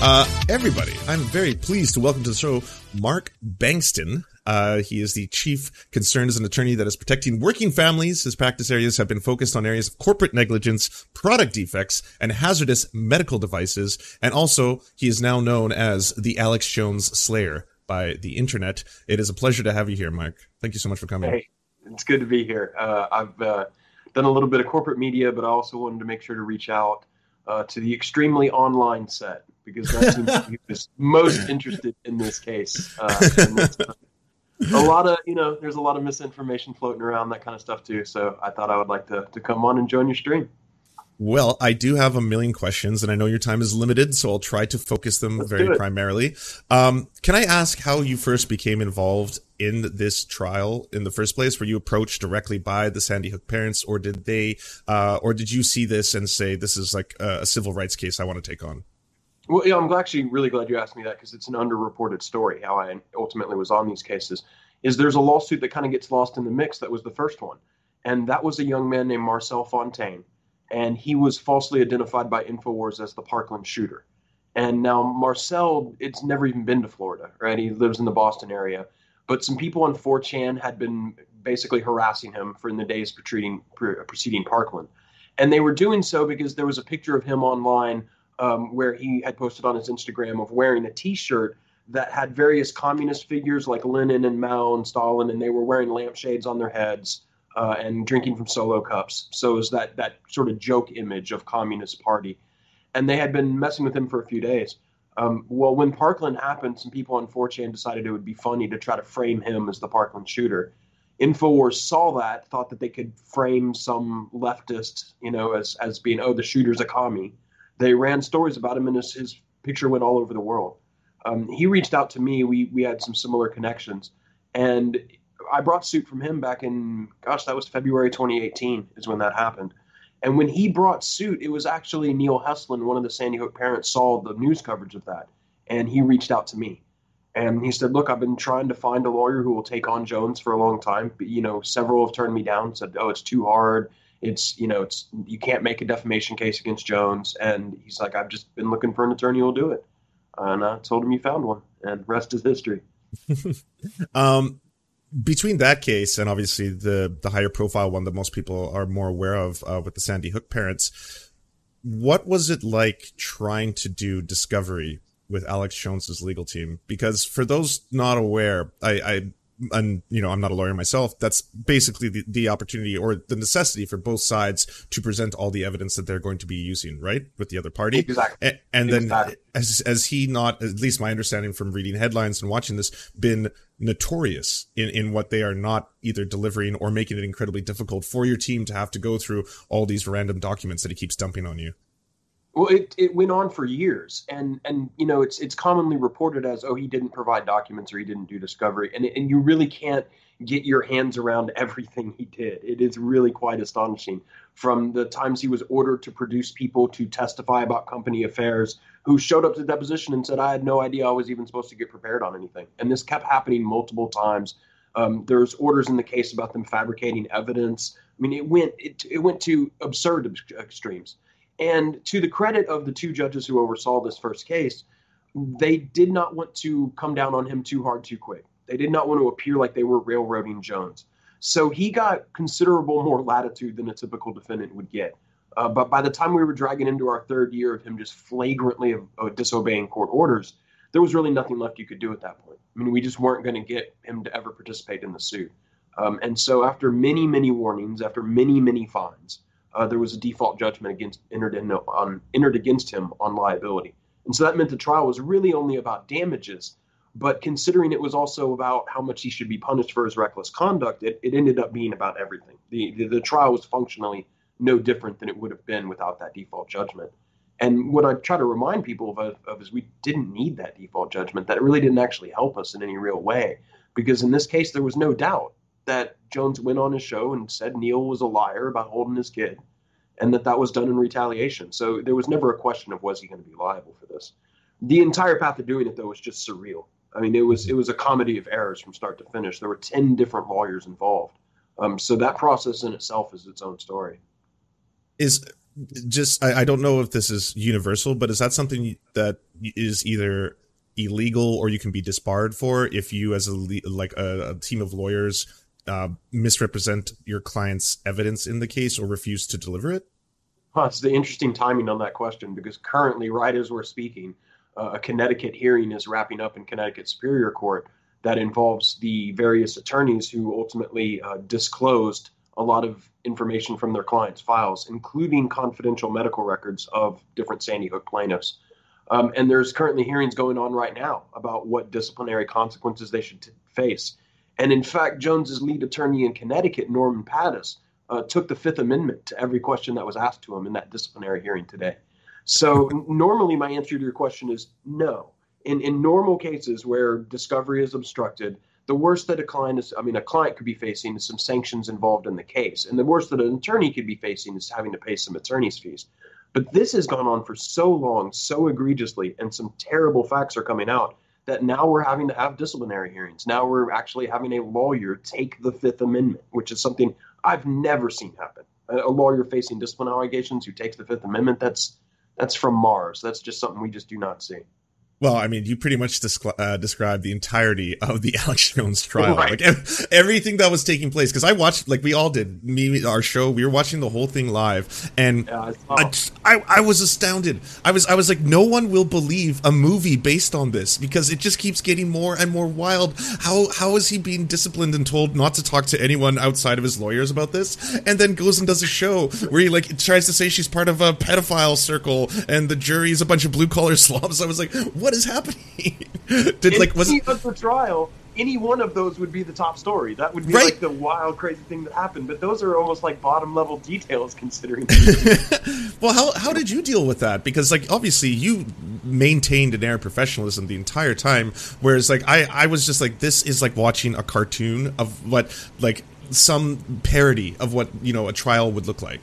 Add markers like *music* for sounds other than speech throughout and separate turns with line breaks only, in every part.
Uh, everybody, I'm very pleased to welcome to the show Mark Bankston. Uh, he is the chief concerned as an attorney that is protecting working families. His practice areas have been focused on areas of corporate negligence, product defects, and hazardous medical devices. And also, he is now known as the Alex Jones Slayer by the internet. It is a pleasure to have you here, Mark. Thank you so much for coming.
Hey, it's good to be here. Uh, I've uh, done a little bit of corporate media, but I also wanted to make sure to reach out uh, to the extremely online set because that seems to be *laughs* who's most interested in this case. Uh, a lot of you know, there's a lot of misinformation floating around that kind of stuff too. So I thought I would like to to come on and join your stream.
Well, I do have a million questions, and I know your time is limited, so I'll try to focus them Let's very primarily. Um, can I ask how you first became involved in this trial in the first place? Were you approached directly by the Sandy Hook parents, or did they, uh, or did you see this and say this is like a civil rights case I want to take on?
Well, yeah, I'm actually really glad you asked me that because it's an underreported story. How I ultimately was on these cases is there's a lawsuit that kind of gets lost in the mix. That was the first one, and that was a young man named Marcel Fontaine, and he was falsely identified by Infowars as the Parkland shooter. And now Marcel, it's never even been to Florida, right? He lives in the Boston area, but some people on 4chan had been basically harassing him for in the days preceding, preceding Parkland, and they were doing so because there was a picture of him online um, where he had posted on his Instagram of wearing a T-shirt that had various communist figures like Lenin and Mao and Stalin, and they were wearing lampshades on their heads uh, and drinking from solo cups. So it was that that sort of joke image of communist party, and they had been messing with him for a few days. Um, well, when Parkland happened, some people on 4chan decided it would be funny to try to frame him as the Parkland shooter. Infowars saw that, thought that they could frame some leftist, you know, as as being, oh, the shooter's a commie they ran stories about him, and his, his picture went all over the world. Um, he reached out to me. We we had some similar connections, and I brought suit from him back in gosh, that was February 2018 is when that happened. And when he brought suit, it was actually Neil Heslin, one of the Sandy Hook parents, saw the news coverage of that, and he reached out to me. And he said, "Look, I've been trying to find a lawyer who will take on Jones for a long time. But, you know, several have turned me down. Said, oh, it's too hard it's you know it's you can't make a defamation case against Jones, and he's like, I've just been looking for an attorney who'll do it, and I told him you found one, and rest is history. *laughs*
um, between that case and obviously the the higher profile one that most people are more aware of uh, with the Sandy Hook parents, what was it like trying to do discovery with Alex Jones's legal team? Because for those not aware, I, I and you know i'm not a lawyer myself that's basically the, the opportunity or the necessity for both sides to present all the evidence that they're going to be using right with the other party.
Exactly.
And, and then exactly. as as he not at least my understanding from reading headlines and watching this been notorious in in what they are not either delivering or making it incredibly difficult for your team to have to go through all these random documents that he keeps dumping on you
well, it, it went on for years, and and you know it's it's commonly reported as oh he didn't provide documents or he didn't do discovery, and and you really can't get your hands around *laughs* everything he did. It is really quite astonishing. From the times he was ordered to produce people to testify about company affairs, who showed up to deposition and said I had no idea I was even supposed to get prepared on anything, and this kept happening multiple times. Um, there's orders in the case about them fabricating evidence. I mean, it went it, it went to absurd extremes. And to the credit of the two judges who oversaw this first case, they did not want to come down on him too hard too quick. They did not want to appear like they were railroading Jones. So he got considerable more latitude than a typical defendant would get. Uh, but by the time we were dragging into our third year of him just flagrantly uh, disobeying court orders, there was really nothing left you could do at that point. I mean, we just weren't going to get him to ever participate in the suit. Um, and so, after many, many warnings, after many, many fines, uh, there was a default judgment against entered in on entered against him on liability, and so that meant the trial was really only about damages. But considering it was also about how much he should be punished for his reckless conduct, it, it ended up being about everything. The, the, the trial was functionally no different than it would have been without that default judgment. And what I try to remind people of, of, is we didn't need that default judgment. That really didn't actually help us in any real way, because in this case there was no doubt that Jones went on his show and said Neil was a liar about holding his kid, and that that was done in retaliation. So there was never a question of was he going to be liable for this. The entire path of doing it though was just surreal. I mean, it was it was a comedy of errors from start to finish. There were ten different lawyers involved. Um, so that process in itself is its own story.
Is just I, I don't know if this is universal, but is that something that is either illegal or you can be disbarred for if you, as a like a, a team of lawyers, uh, misrepresent your client's evidence in the case or refuse to deliver it?
It's the interesting timing on that question because currently, right as we're speaking, uh, a Connecticut hearing is wrapping up in Connecticut Superior Court that involves the various attorneys who ultimately uh, disclosed a lot of information from their clients' files, including confidential medical records of different Sandy Hook plaintiffs. Um, and there's currently hearings going on right now about what disciplinary consequences they should t- face. And in fact, Jones's lead attorney in Connecticut, Norman Pattis, uh, took the Fifth Amendment to every question that was asked to him in that disciplinary hearing today. So normally, my answer to your question is no. In in normal cases where discovery is obstructed, the worst that a client is, I mean, a client could be facing is some sanctions involved in the case, and the worst that an attorney could be facing is having to pay some attorney's fees. But this has gone on for so long, so egregiously, and some terrible facts are coming out that now we're having to have disciplinary hearings. Now we're actually having a lawyer take the Fifth Amendment, which is something I've never seen happen. A, lawyer facing discipline allegations who takes the Fifth Amendment, that's that's from Mars. That's just something we just do not see.
Well, I mean, you pretty much descri- uh, described the entirety of the *laughs* Alex Jones trial, right. like ev- everything that was taking place. Because I watched, like we all did, me, our show, we were watching the whole thing live, and yeah, I, I, I, was astounded. I was, I was like, no one will believe a movie based on this because it just keeps getting more and more wild. How, how is he being disciplined and told not to talk to anyone outside of his lawyers about this, and then goes and does a show where he like tries to say she's part of a pedophile circle, and the jury is a bunch of blue collar *laughs* slobs. I was like, what? What is happening? *laughs*
Did like was it the trial? Any one of those would be the top story. That would be right. like the wild, crazy thing that happened. But those are almost like bottom level *laughs* details, considering. *laughs*
well, how how did you deal with that? Because like obviously you maintained an air of professionalism the entire time, whereas like I I was just like this is like watching a cartoon of what like some parody of what you know a trial would look like.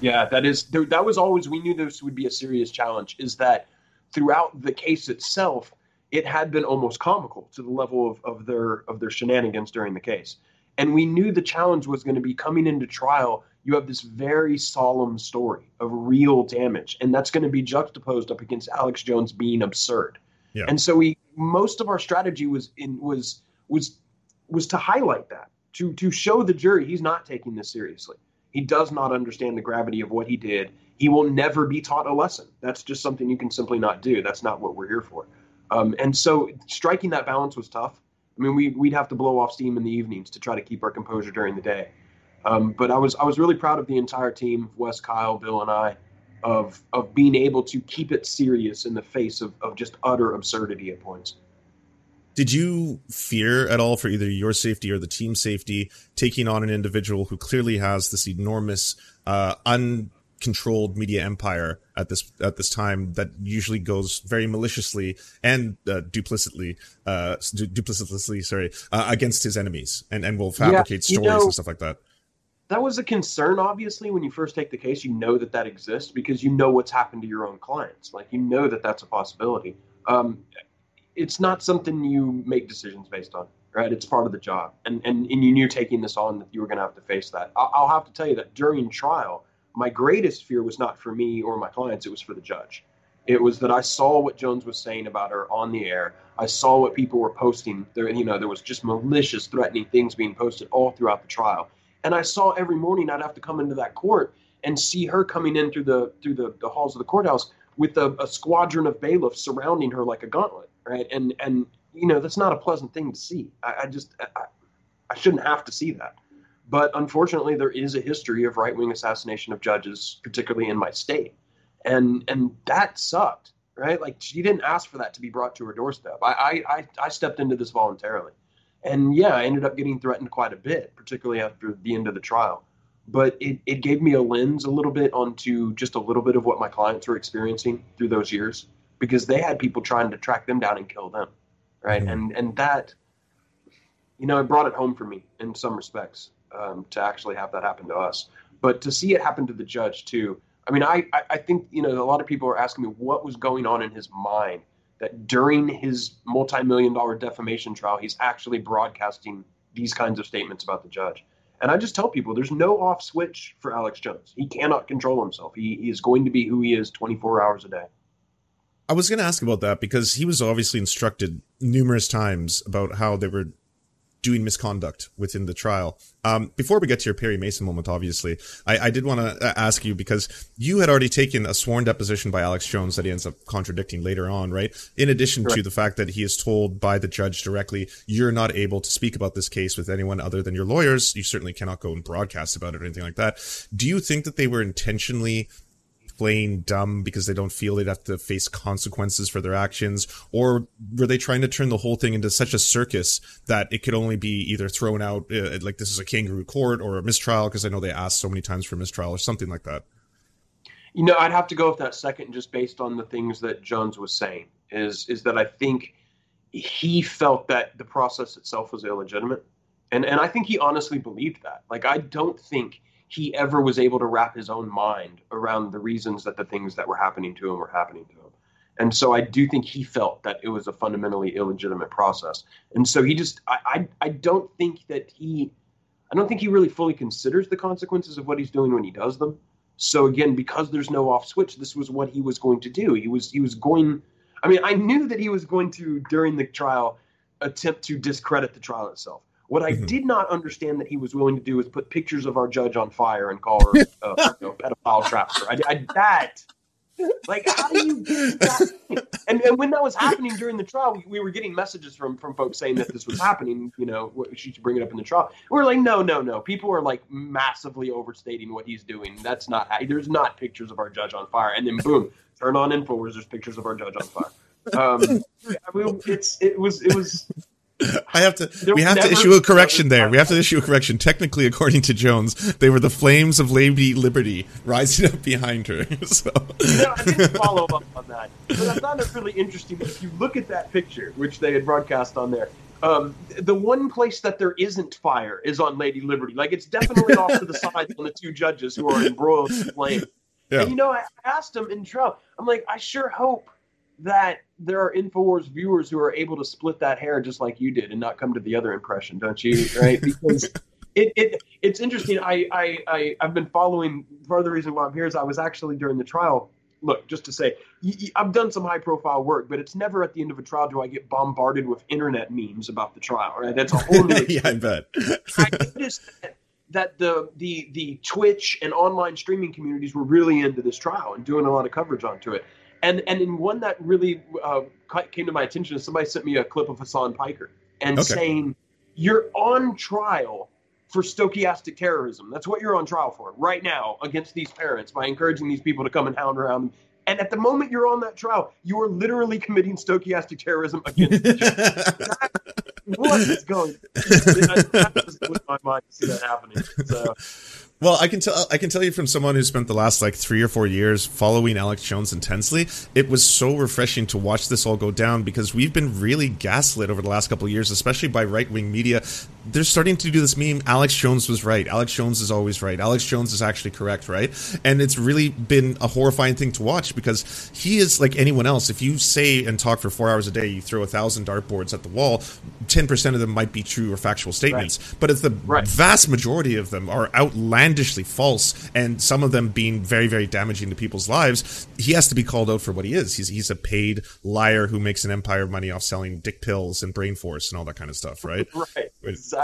Yeah, that is that was always we knew this would be a serious challenge. Is that throughout the case itself, it had been almost comical to the level of, of their of their shenanigans during the case. And we knew the challenge was going to be coming into trial. You have this very solemn story of real damage, and that's going to be juxtaposed up against Alex Jones being absurd. Yeah. And so we most of our strategy was in was was was to highlight that to to show the jury he's not taking this seriously. He does not understand the gravity of what he did he will never be taught a lesson. That's just something you can simply not do. That's not what we're here for. Um, and so striking that balance was tough. I mean, we, we'd have to blow off steam in the evenings to try to keep our composure during the day. Um, but I was I was really proud of the entire team, Wes, Kyle, Bill, and I, of of being able to keep it serious in the face of, of just utter absurdity at points.
Did you fear at all for either your safety or the team safety taking on an individual who clearly has this enormous, uh, un controlled media empire at this at this time that usually goes very maliciously and uh, duplicitously uh, du- duplicitously sorry uh, against his enemies and and will fabricate yeah, stories know, and stuff like that.
That was a concern obviously when you first take the case. You know that that exists because you know what's happened to your own clients. Like you know that that's a possibility. Um, it's not something you make decisions based on right? It's part of the job. And and, and you knew taking this on that you were going to have to face that. I'll, I'll have to tell you that during trial my greatest fear was not for me or my clients, it was for the judge. It was that I saw what Jones was saying about her on the air. I saw what people were posting. There, you know, there was just malicious, threatening things being posted all throughout the trial. And I saw every morning I'd have to come into that court and see her coming in through the through the, the halls of the courthouse with a, a squadron of bailiffs surrounding her like a gauntlet, right? And and you know that's not a pleasant thing to see. I, I just I, I shouldn't have to see that. But unfortunately, there is a history of right wing assassination of judges, particularly in my state, and and that sucked, right? Like she didn't ask for that to be brought to her doorstep. I I I stepped into this voluntarily, and yeah, I ended up getting threatened quite a bit, particularly after the end of the trial. But it, it gave me a lens a little bit onto just a little bit of what my clients were experiencing through those years because they had people trying to track them down and kill them, right? Mm-hmm. And and that, you know, it brought it home for me in some respects um, to actually have that happen to us. But to see it happen to the judge too, I mean, I, I think you know a lot of people are asking me what was going on in his mind that during his multi-million dollar defamation trial, he's actually broadcasting these kinds of statements about the judge. And I just tell people there's no off switch for Alex Jones. He cannot control himself. He, he is going to be who he is 24 hours a day.
I was going to ask about that because he was obviously instructed numerous times about how they were doing misconduct within the trial. Um, before we get to your Perry Mason moment, obviously, I, I did want to uh, ask you because you had already taken a sworn deposition by Alex Jones that he ends up contradicting later on, right? In addition Correct. to the fact that he is told by the judge directly, you're not able to speak about this case with anyone other than your lawyers. You certainly cannot go and broadcast about it or anything like that. Do you think that they were intentionally playing dumb because they don't feel they'd have to face consequences for their actions? Or were they trying to turn the whole thing into such a circus that it could only be either thrown out uh, like this is a kangaroo court or a mistrial? Because I know they asked so many times for mistrial or something like that.
You know, I'd have to go with that second just based on the things that Jones was saying. Is is that I think he felt that the process itself was illegitimate. And and I think he honestly believed that. Like I don't think he ever was able to wrap his own mind around the reasons that the things that were happening to him were happening to him. And so I do think he felt that it was a fundamentally illegitimate process. And so he just, I, I, I don't think that he, I don't think he really fully considers the consequences of what he's doing when he does them. So again, because there's no off switch, this was what he was going to do. He was, he was going, I mean, I knew that he was going to, during the trial, attempt to discredit the trial itself. What I mm-hmm. did not understand that he was willing to do is put pictures of our judge on fire and call her *laughs* uh, you know, pedophile trafficker. I, I, that, like, how do you get that? And, and when that was happening during the trial, we, we, were getting messages from from folks saying that this was happening. You know, she should bring it up in the trial. We are like, no, no, no. People are like massively overstating what he's doing. That's not. There's not pictures of our judge on fire. And then boom, turn on Infowars. There's pictures of our judge on fire. Um, I mean, it's it was it was *laughs*
I have to. There we have to issue a correction there. We have to issue a correction. Technically, according to Jones, they were the flames of Lady Liberty rising up behind her. *laughs* So.
I didn't follow up on that, but I found it really interesting. If you look at that picture, which they had broadcast on there, um, the one place that there isn't fire is on Lady Liberty. Like it's definitely off to the *laughs* side on the two judges who are embroiled in flame. Yeah. And you know, I asked him in trial. I'm like, I sure hope that there are Infowars viewers who are able to split that hair just like you did and not come to the other impression, don't you? Right? Because *laughs* it, it it's interesting. I, I, I I've been following part of the reason why I'm here is I was actually during the trial. Look, just to say, I've done some high profile work, but it's never at the end of a trial do I get bombarded with internet memes about the trial. Right? That's a whole new. *laughs*
yeah, I bet.
I noticed that, that the the the Twitch and online streaming communities were really into this trial and doing a lot of coverage onto it. And and in one that really uh, came to my attention is somebody sent me a clip of Hasan Piker and okay. saying, "You're on trial for stochastic terrorism. That's what you're on trial for right now against these parents by encouraging these people to come and hound around." And at the moment you're on that trial, you are literally committing stochastic terrorism against what *laughs* is going? That just my mind to see that happening. So.
Well, I can tell I can tell you from someone who spent the last like three or four years following Alex Jones intensely. It was so refreshing to watch this all go down because we've been really gaslit over the last couple of years, especially by right wing media. They're starting to do this meme. Alex Jones was right. Alex Jones is always right. Alex Jones is actually correct, right? And it's really been a horrifying thing to watch because he is like anyone else. If you say and talk for four hours a day, you throw a thousand dartboards at the wall. Ten percent of them might be true or factual statements, right. but if the right. vast majority of them are outlandishly false and some of them being very very damaging to people's lives he has to be called out for what he is he's he's a paid liar who makes an empire of money off selling dick pills and brain force and all that kind of stuff right *laughs*
right exactly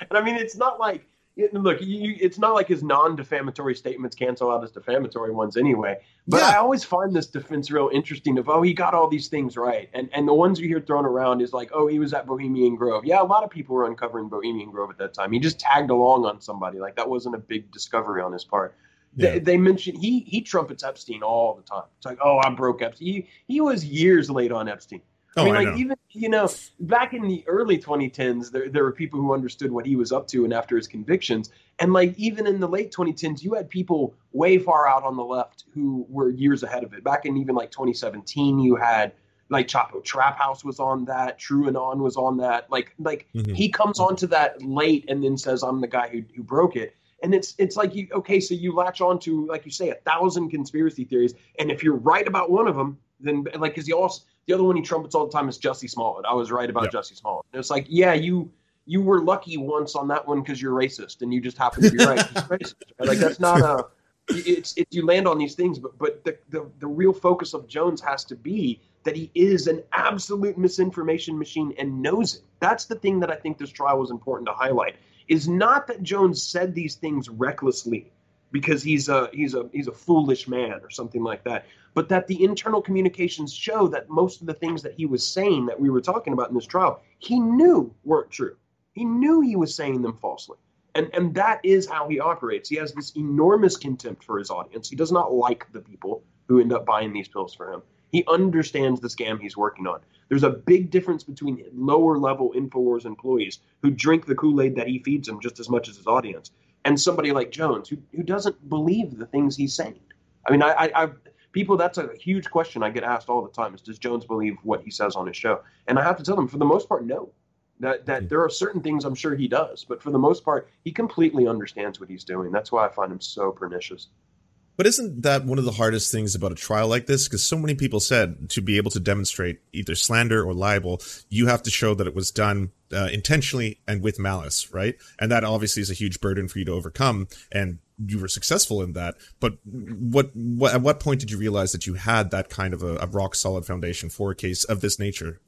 and i mean it's not like look, you, it's not like his non-defamatory statements cancel out his defamatory ones anyway. But yeah. I always find this defense real interesting. Of oh, he got all these things right, and and the ones you hear thrown around is like, oh, he was at Bohemian Grove. Yeah, a lot of people were uncovering Bohemian Grove at that time. He just tagged along on somebody. Like that wasn't a big discovery on his part. Yeah. They, they mentioned he he trumpets Epstein all the time. It's like, oh, I broke Epstein. He he was years late on Epstein. Oh, I mean, like I even you know, back in the early 2010s, there there were people who understood what he was up to, and after his convictions, and like even in the late 2010s, you had people way far out on the left who were years ahead of it. Back in even like 2017, you had like Chapo Trap House was on that, TrueAnon was on that. Like like mm-hmm. he comes onto that late and then says, "I'm the guy who who broke it." And it's it's like you okay, so you latch on to like you say a thousand conspiracy theories, and if you're right about one of them, then like because he also the other one he trumpets all the time is Jussie Smollett. I was right about yep. Jussie Smollett. And it's like, yeah, you you were lucky once on that one because you're racist and you just happen to be right. *laughs* racist. Like that's not a. It's it, you land on these things, but but the, the the real focus of Jones has to be that he is an absolute misinformation machine and knows it. That's the thing that I think this trial was important to highlight. Is not that Jones said these things recklessly because he's a he's a he's a foolish man or something like that, but that the internal communications show that most of the things that he was saying that we were talking about in this trial, he knew weren't true. He knew he was saying them falsely. And, and that is how he operates. He has this enormous contempt for his audience. He does not like the people who end up buying these pills for him. He understands the scam he's working on. There's a big difference between lower level InfoWars employees who drink the Kool Aid that he feeds them just as much as his audience, and somebody like Jones who, who doesn't believe the things he's saying. I mean, I, I, I people that's a huge question I get asked all the time is does Jones believe what he says on his show? And I have to tell them for the most part, no. That that hmm. there are certain things I'm sure he does, but for the most part, he completely understands what he's doing. That's why I find him so pernicious.
But isn't that one of the hardest things about a trial like this? Because so many people said to be able to demonstrate either slander or libel, you have to show that it was done uh, intentionally and with malice, right? And that obviously is a huge burden for you to overcome. And you were successful in that. But what, what at what point did you realize that you had that kind of a, a rock solid foundation for a case of this nature?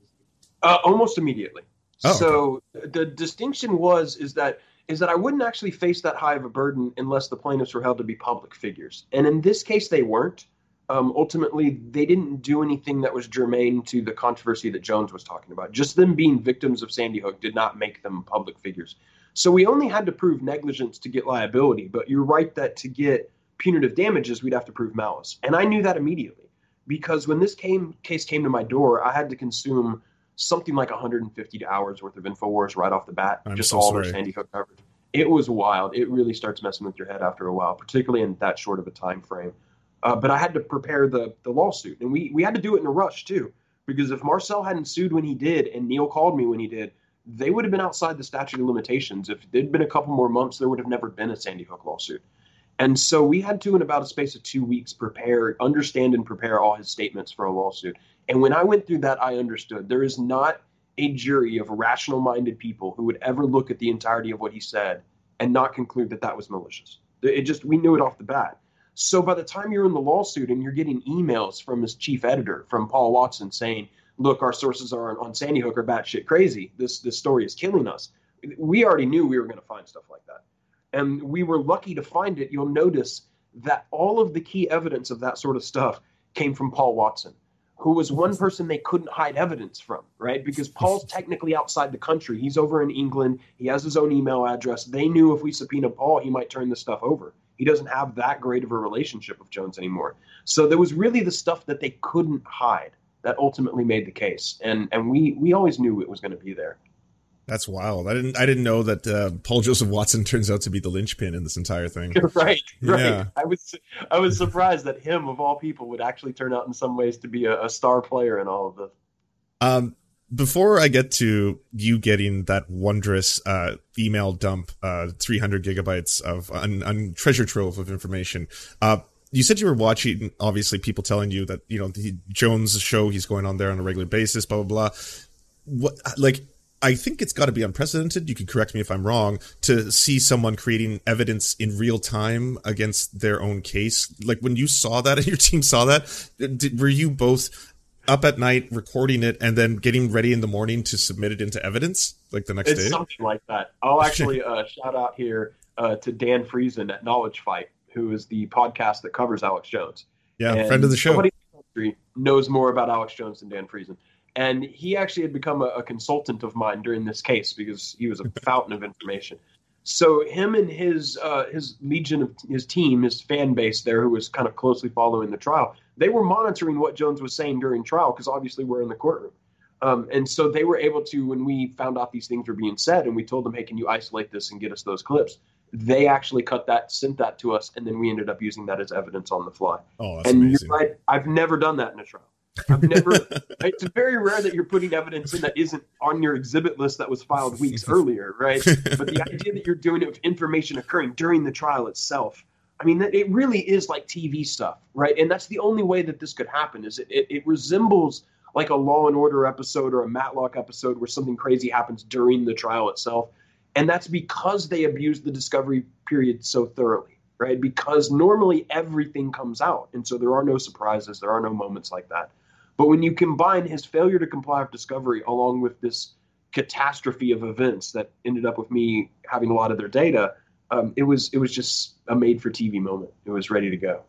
Uh, almost immediately. Oh, so okay. the distinction was is that is that I wouldn't actually face that high of a burden unless the plaintiffs were held to be public figures. And in this case, they weren't. Um, ultimately, they didn't do anything that was germane to the controversy that Jones was talking about. Just them being victims of Sandy Hook did not make them public figures. So we only had to prove negligence to get liability. But you're right that to get punitive damages, we'd have to prove malice. And I knew that immediately because when this came, case came to my door, I had to consume something like 150 hours worth of Infowars right off the bat,
I'm
just
so
all
sorry.
their Sandy Hook coverage. It was wild. It really starts messing with your head after a while, particularly in that short of a time frame. Uh, but I had to prepare the the lawsuit, and we we had to do it in a rush too, because if Marcel hadn't sued when he did, and Neil called me when he did, they would have been outside the statute of limitations. If there'd been a couple more months, there would have never been a Sandy Hook lawsuit. And so we had to, in about a space of two weeks, prepare, understand, and prepare all his statements for a lawsuit. And when I went through that, I understood there is not a jury of rational minded people who would ever look at the entirety of what he said and not conclude that that was malicious. It just, we knew it off the bat. So by the time you're in the lawsuit and you're getting emails from his chief editor, from Paul Watson, saying, look, our sources are on, on Sandy Hook are batshit crazy. This, this story is killing us. We already knew we were going to find stuff like that. And we were lucky to find it. You'll notice that all of the key evidence of that sort of stuff came from Paul Watson who was one person they couldn't hide evidence from, right? Because Paul's technically outside the country. He's over in England. He has his own email address. They knew if we subpoena Paul, he might turn this stuff over. He doesn't have that great of a relationship with Jones anymore. So there was really the stuff that they couldn't hide that ultimately made the case. And and we we always knew it was going to be there.
That's wild. I didn't. I didn't know that uh, Paul Joseph Watson *laughs* turns out to be the linchpin in this entire thing.
right, *laughs* right.
Yeah.
I was, I was surprised that him of all people would actually turn out in some ways to be a, a star player in all of this.
Um, before I get to you getting that wondrous uh, email dump, uh, 300 gigabytes of un, un treasure trove of information. Uh, you said you were watching, obviously, people telling you that you know the Jones show he's going on there on a regular basis, blah blah blah. What like I think it's got to be unprecedented. You can correct me if I'm wrong. To see someone creating evidence in real time against their own case, like when you saw that and your team saw that, did, were you both up at night recording it and then getting ready in the morning to submit it into evidence, like the next
it's
day?
something like that. I'll actually uh, shout out here uh, to Dan Friesen at Knowledge Fight, who is the podcast that covers Alex Jones.
Yeah,
And
friend of the show.
Somebody in the country knows more about Alex Jones than Dan Friesen. And he actually had become a, a consultant of mine during this case because he was a *laughs* fountain of information. So him and his uh, his legion of his team, his fan base there, who was kind of closely following the trial, they were monitoring what Jones was saying during trial because obviously we're in the courtroom. Um, and so they were able to, when we found out these things were being said, and we told them, "Hey, can you isolate this and get us those clips?" They actually cut that, sent that to us, and then we ended up using that as evidence on the fly.
oh, that's
and
amazing.
right, I've never done that in a trial. I've never. *laughs* it's very rare that you're putting evidence in that isn't on your exhibit list that was filed weeks *laughs* earlier, right? But the idea that you're doing it with information occurring during the trial itself, I mean, it really is like TV stuff, right? And that's the only way that this could happen. Is it? It, it resembles like a Law and Order episode or a Matlock episode where something crazy happens during the trial itself. And that's because they abused the discovery period so thoroughly, right? Because normally everything comes out. And so there are no surprises, there are no moments like that. But when you combine his failure to comply with discovery along with this catastrophe of events that ended up with me having a lot of their data, um, it was it was just a made for TV moment. It was ready to go.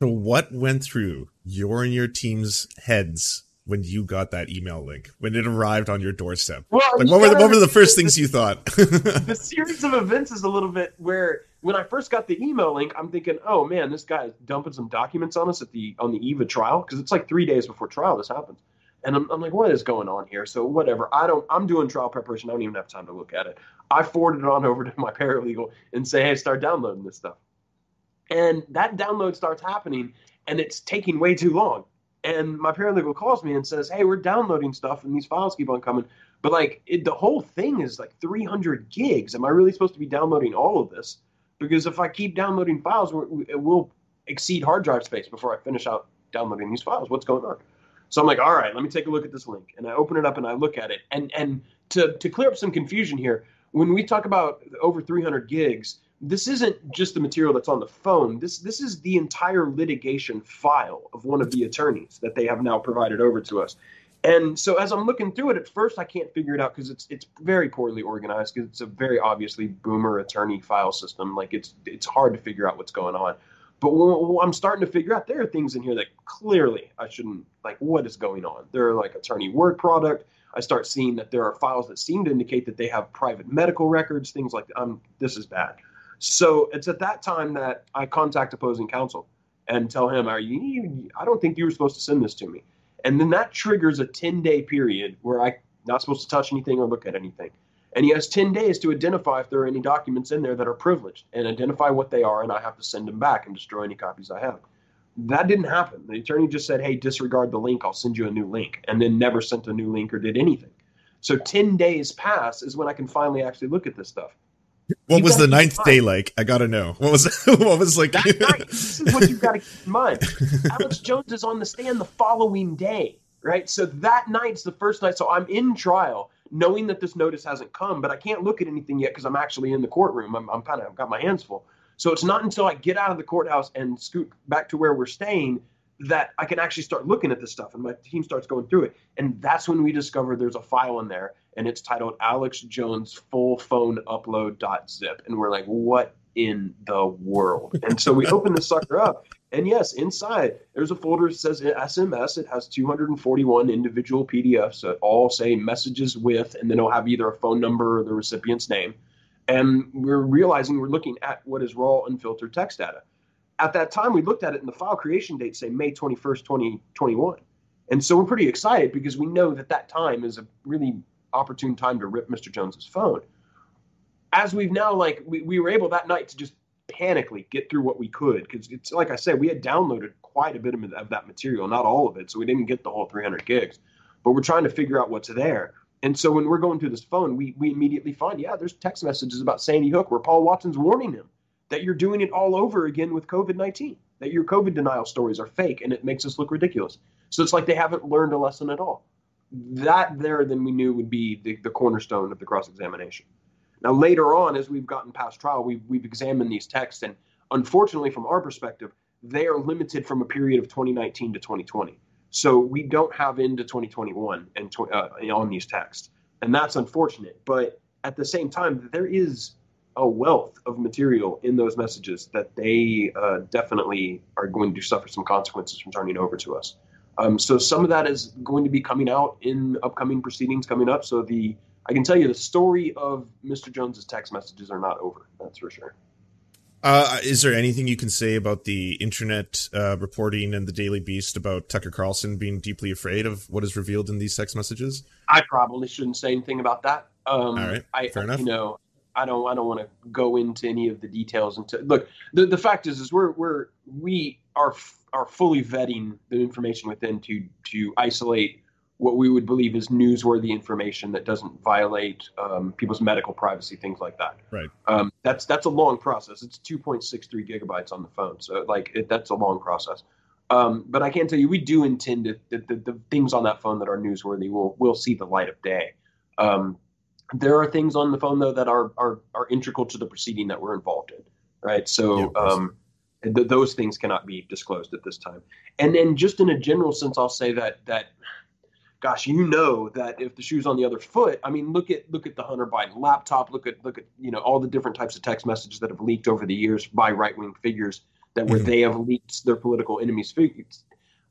So what went through your and your team's heads when you got that email link when it arrived on your doorstep? Well, like what were the, what were the first things you thought? *laughs*
the series of events is a little bit where when I first got the email link, I'm thinking, oh man, this guy is dumping some documents on us at the on the eve of trial because it's like three days before trial this happens. And I'm, I'm like, what is going on here? So whatever. I don't. I'm doing trial preparation. I don't even have time to look at it. I forwarded it on *laughs* over to my paralegal and say, hey, start downloading this stuff. And that download starts happening, and it's taking way too long. And my paralegal calls me and says, hey, we're downloading stuff, and these files keep on coming. But like it, the whole thing is like 300 gigs. Am I really supposed to be downloading all of this? Because if I keep downloading files, it will exceed hard drive space before I finish out downloading these files. What's going on? So I'm like, all right, let me take a look at this link. And I open it up and I look at it. And and to to clear up some confusion here, when we talk about over 300 gigs, this isn't just the material that's on the phone. This this is the entire litigation file of one of the attorneys that they have now provided over to us. And so as I'm looking through it, at first I can't figure it out because it's it's very poorly organized because it's a very obviously boomer attorney file system. Like it's it's hard to figure out what's going on. But I'm starting to figure out there are things in here that clearly I shouldn't like. What is going on? They're like attorney work product. I start seeing that there are files that seem to indicate that they have private medical records, things like. Um, this is bad. So it's at that time that I contact opposing counsel and tell him, "Are you? I don't think you were supposed to send this to me." And then that triggers a 10 day period where I'm not supposed to touch anything or look at anything. And he has 10 days to identify if there are any documents in there that are privileged and identify what they are, and I have to send them back and destroy any copies I have. That didn't happen. The attorney just said, hey, disregard the link, I'll send you a new link, and then never sent a new link or did anything. So 10 days pass is when I can finally actually look at this stuff.
What you was the ninth day like? I gotta know. What was *laughs* what was like?
That night, this is what you've got to keep in mind. *laughs* Alex Jones is on the stand the following day, right? So that night's the first night. So I'm in trial, knowing that this notice hasn't come, but I can't look at anything yet because I'm actually in the courtroom. I'm, I'm kind of got my hands full. So it's not until I get out of the courthouse and scoot back to where we're staying that I can actually start looking at this stuff and my team starts going through it. And that's when we discover there's a file in there and it's titled Alex Jones full phone upload.zip. And we're like, what in the world? And so we open the sucker up. And yes, inside there's a folder that says SMS. It has 241 individual PDFs that all say messages with, and then it'll have either a phone number or the recipient's name. And we're realizing we're looking at what is raw, unfiltered text data at that time, we looked at it and the file creation date say May 21st, 2021. And so we're pretty excited because we know that that time is a really opportune time to rip Mr. Jones's phone. As we've now, like, we, we were able that night to just panically get through what we could because it's like I said, we had downloaded quite a bit of, of that material, not all of it. So we didn't get the whole 300 gigs, but we're trying to figure out what's there. And so when we're going through this phone, we, we immediately find, yeah, there's text messages about Sandy Hook where Paul Watson's warning him that you're doing it all over again with COVID 19, that your COVID denial stories are fake and it makes us look ridiculous. So it's like they haven't learned a lesson at all. That there, then we knew would be the, the cornerstone of the cross examination. Now, later on, as we've gotten past trial, we've, we've examined these texts, and unfortunately, from our perspective, they are limited from a period of 2019 to 2020. So we don't have into 2021 and uh, on these texts, and that's unfortunate. But at the same time, there is a wealth of material in those messages that they uh, definitely are going to suffer some consequences from turning over to us. Um, so some of that is going to be coming out in upcoming proceedings coming up. So the I can tell you the story of Mr. Jones's text messages are not over. That's for sure.
Uh, is there anything you can say about the internet uh, reporting and the Daily Beast about Tucker Carlson being deeply afraid of what is revealed in these text messages?
I probably shouldn't say anything about that. Um,
All right,
I,
fair enough.
You know, I don't I don't want to go into any of the details. Into look, the, the fact is is we're we're we are are fully vetting the information within to to isolate what we would believe is newsworthy information that doesn't violate um, people's medical privacy, things like that.
Right.
Um, that's that's a long process. It's 2.63 gigabytes on the phone, so like it, that's a long process. Um, but I can tell you, we do intend to, the, the, the, things on that phone that are newsworthy will will see the light of day. Um, there are things on the phone though that are are are integral to the proceeding that we're involved in, right? So yeah, um, th- those things cannot be disclosed at this time. And then, just in a general sense, I'll say that that gosh, you know that if the shoe's on the other foot, I mean, look at look at the Hunter Biden laptop. Look at look at you know all the different types of text messages that have leaked over the years by right wing figures that where mm-hmm. they have leaked their political enemies' figures.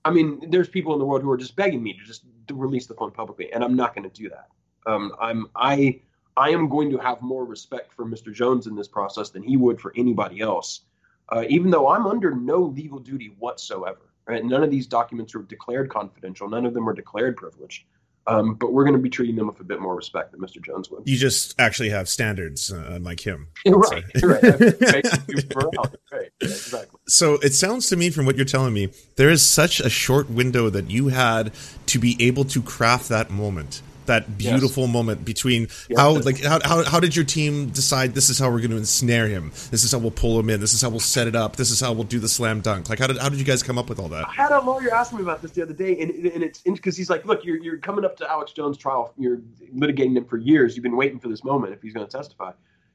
I mean, there's people in the world who are just begging me to just to release the phone publicly, and I'm not going to do that. Um, I'm I I am going to have more respect for Mr. Jones in this process than he would for anybody else, uh, even though I'm under no legal duty whatsoever. Right? None of these documents were declared confidential. None of them were declared privileged. Um, but we're going to be treating them with a bit more respect than Mr. Jones would.
You just actually have standards, uh, like him. *laughs*
right, right. *laughs* right. exactly.
So it sounds to me, from what you're telling me, there is such a short window that you had to be able to craft that moment that beautiful yes. moment between how like how, how how did your team decide this is how we're going to ensnare him? This is how we'll pull him in. This is how we'll set it up. This is how we'll do the slam dunk. Like how did how did you guys come up with all that?
I had a lawyer ask me about this the other day and, and it's because he's like look you're, you're coming up to alex jones trial. You're litigating him for years. You've been waiting for this moment if he's going to testify.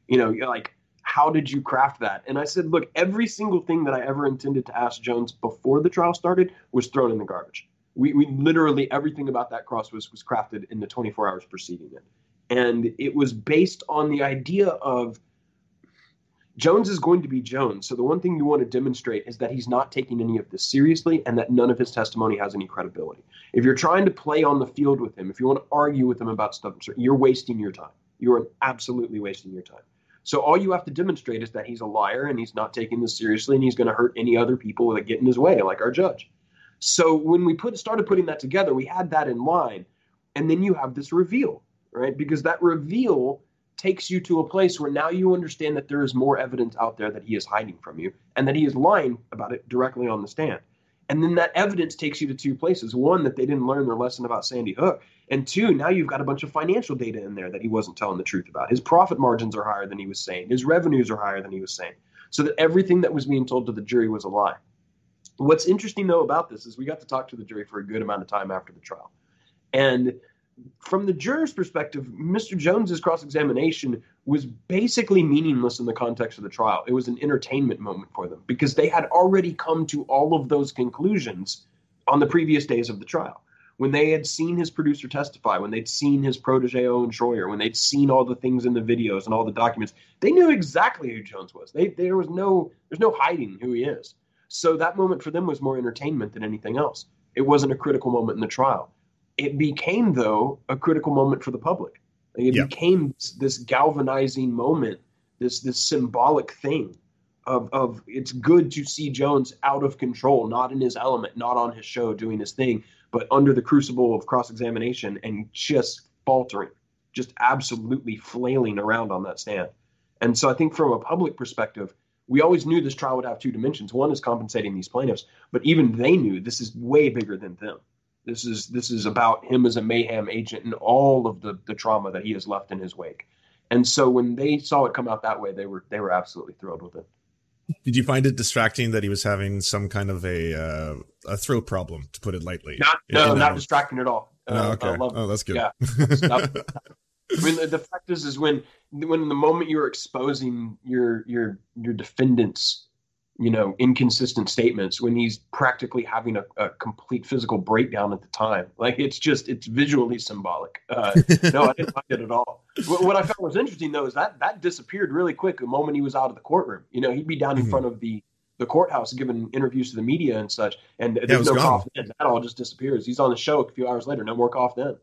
You know you're like how did you craft that? And i said look every single thing that i ever intended to ask jones before the trial started was thrown in the garbage we, we literally everything about that cross was was crafted in the 24 hours preceding it. And it was based on the idea of jones is going to be jones. So the one thing you want to demonstrate is that he's not taking any of this seriously and that none of his testimony has any credibility. If you're trying to play on the field with him if you want to argue with him about stuff you're wasting your time. You're absolutely wasting your time. So all you have to demonstrate is that he's a liar and he's not taking this seriously and he's going to hurt any other people that get in his way like our judge so when we put started putting that together, we had that in line, and then you have this reveal, right? Because that reveal takes you to a place where now you understand that there is more evidence out there that he is hiding from you, and that he is lying about it directly on the stand. And then that evidence takes you to two places: one, that they didn't learn their lesson about Sandy Hook, and two, now you've got a bunch of financial data in there that he wasn't telling the truth about. His profit margins are higher than he was saying. His revenues are higher than he was saying. So that everything that was being told to the jury was a lie. What's interesting though about this is we got to talk to the jury for a good amount of time after the trial. And from the juror's perspective, Mr. Jones's cross-examination was basically meaningless in the context of the trial. It was an entertainment moment for them because they had already come to all of those conclusions on the previous days of the trial. When they had seen his producer testify, when they'd seen his protege Owen Schroyer, when they'd seen all the things in the videos and all the documents, they knew exactly who Jones was. They, there was no, there's no hiding who he is. So that moment for them was more entertainment than anything else. It wasn't a critical moment in the trial. It became, though, a critical moment for the public. It became this galvanizing moment, this this symbolic thing of of it's good to see Jones out of control, not in his element, not on his show doing his thing, but under the crucible of cross examination and just faltering, just absolutely flailing around on that stand. And so I think from a public perspective, we always knew this trial would have two dimensions. One is compensating these plaintiffs, but even they knew this is way bigger than them. This is this is about him as a mayhem agent and all of the the trauma that he has left in his wake. And so when they saw it come out that way, they were they were absolutely thrilled with it.
Did you find it distracting that he was having some kind of a uh, a throat problem, to put it lightly?
Not, no, not distracting at all.
Oh, uh, okay. oh, that's good.
Yeah. *laughs* I mean, the, the fact is, is when when the moment you're exposing your your your defendant's you know inconsistent statements when he's practically having a, a complete physical breakdown at the time like it's just it's visually symbolic. Uh, no i didn't find it at all. What, what, i found was interesting though is that that disappeared really quick the moment he was out of the courtroom. You know he'd be down in mm-hmm. front of the the courthouse giving interviews to the media and such and yeah, there's no gone. cough then. That all just disappears. He's on the show a few hours later. No more cough then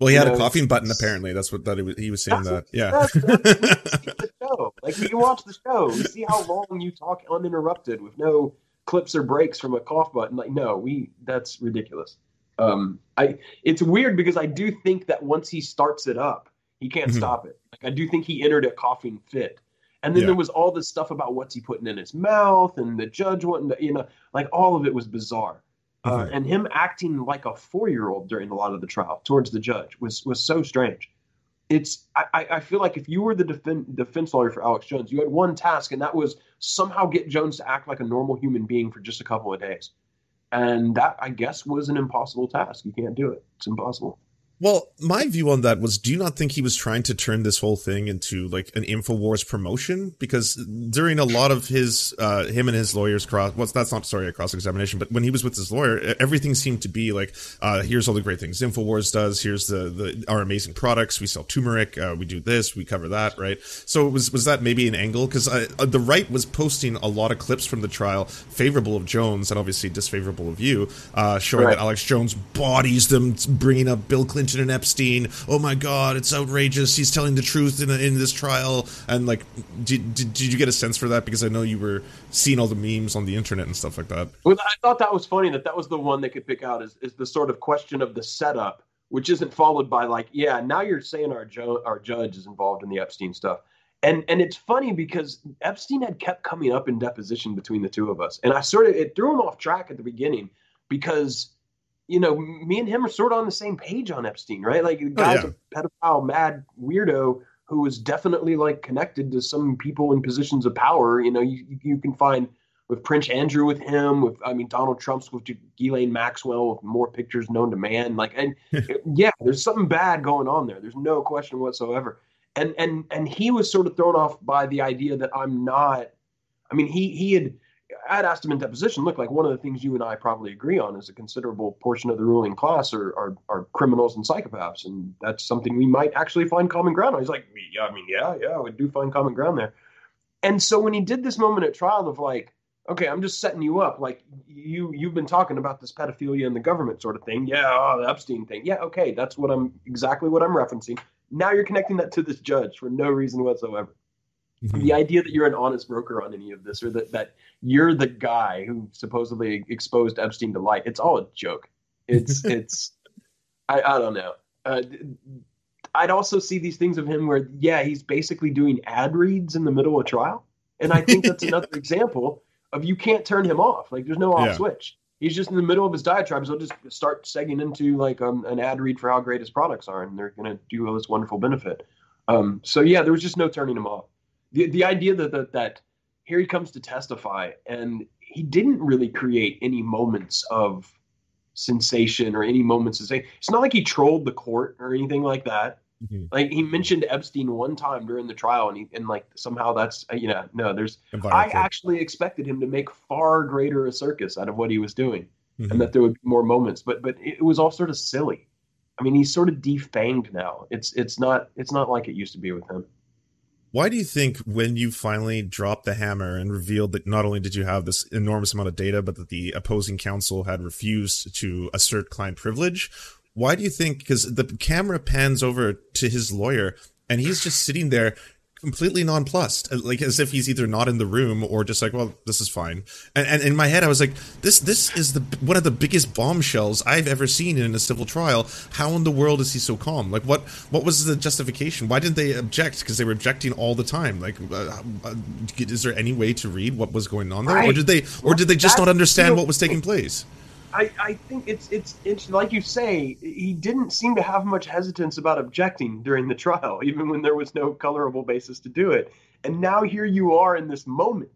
well, he had know, a coughing button. Apparently, that's what that he was, he was saying. That yeah.
That's, that's, *laughs* the show. Like can watch the show. We see how long you talk uninterrupted with no clips or breaks from a cough button. Like no, we that's ridiculous. Um, I it's weird because I do think that once he starts it up, he can't mm-hmm. stop it. Like I do think he entered a coughing fit. And then yeah. there was all this stuff about what's he putting in his mouth, and the judge wanting to, you know, like all of it was bizarre. Uh, and him acting like a four year old during a lot of the trial towards the judge was was so strange. It's I, I feel like if you were the defen- defense lawyer for Alex Jones, you had one task, and that was somehow get Jones to act like a normal human being for just a couple of days. and that I guess was an impossible task. You can't do it; it's impossible.
Well, my view on that was do you not think he was trying to turn this whole thing into like an InfoWars promotion? Because during a lot of his, uh, him and his lawyers cross, well, that's not, sorry, a cross examination, but when he was with his lawyer, everything seemed to be like, uh, here's all the great things InfoWars does, here's the, the, our amazing products, we sell turmeric, uh, we do this, we cover that, right? So was, was that maybe an angle? Because uh, the right was posting a lot of clips from the trial favorable of Jones and obviously disfavorable of you, uh, showing right. that Alex Jones bodies them, bringing up Bill Clinton Clinton and Epstein. Oh my God, it's outrageous. He's telling the truth in, in this trial. And like, did, did, did you get a sense for that? Because I know you were seeing all the memes on the internet and stuff like that.
Well, I thought that was funny that that was the one they could pick out is, is the sort of question of the setup, which isn't followed by like, yeah, now you're saying our, jo- our judge is involved in the Epstein stuff. And and it's funny because Epstein had kept coming up in deposition between the two of us, and I sort of it threw him off track at the beginning because you know, me and him are sort of on the same page on Epstein, right? Like, the oh, guy's oh, yeah. a pedophile, mad weirdo who is definitely like connected to some people in positions of power. You know, you you can find with Prince Andrew with him, with I mean Donald Trump's with Ghislaine Maxwell with more pictures known to man. Like, and *laughs* yeah, there's something bad going on there. There's no question whatsoever. And and and he was sort of thrown off by the idea that I'm not. I mean, he he had I had asked him in deposition, look, like one of the things you and I probably agree on is a considerable portion of the ruling class are, are, are criminals and psychopaths. And that's something we might actually find common ground on. He's like, yeah, I mean, yeah, yeah, we do find common ground there. And so when he did this moment at trial of like, okay, I'm just setting you up. Like you, you've been talking about this pedophilia in the government sort of thing. Yeah. Oh, the Epstein thing. Yeah. Okay. That's what I'm exactly what I'm referencing. Now you're connecting that to this judge for no reason whatsoever. Mm-hmm. The idea that you're an honest broker on any of this, or that that you're the guy who supposedly exposed Epstein to light, it's all a joke. It's *laughs* it's I, I don't know. Uh, I'd also see these things of him where yeah, he's basically doing ad reads in the middle of trial, and I think that's *laughs* another example of you can't turn him off. Like there's no off yeah. switch. He's just in the middle of his diatribes. He'll just start segging into like um, an ad read for how great his products are, and they're going to do all this wonderful benefit. Um, so yeah, there was just no turning him off the the idea that, that that here he comes to testify and he didn't really create any moments of sensation or any moments of say it's not like he trolled the court or anything like that. Mm-hmm. like he mentioned epstein one time during the trial and he and like somehow that's uh, you know no there's i actually expected him to make far greater a circus out of what he was doing mm-hmm. and that there would be more moments but but it was all sort of silly. I mean he's sort of defanged now. It's it's not it's not like it used to be with him
why do you think when you finally dropped the hammer and revealed that not only did you have this enormous amount of data, but that the opposing counsel had refused to assert client privilege? Why do you think? Because the camera pans over to his lawyer and he's just sitting there completely nonplussed, uh, like as if he's either not in the room or just like, well, this is fine. And, and in my head, I was like, this this is the one of the biggest bombshells I've ever seen in a civil trial. How in the world is he so calm? Like, what what was the justification? Why didn't they object? Because they were objecting all the time. Like, uh, uh, is there any way to read what was going on there, right. or did they or did they just not understand what was taking place?
I, I think it's, it's it's like you say he didn't seem to have much hesitance about objecting during the trial *laughs* even when there was no colorable basis to do it. And now here you are in this moment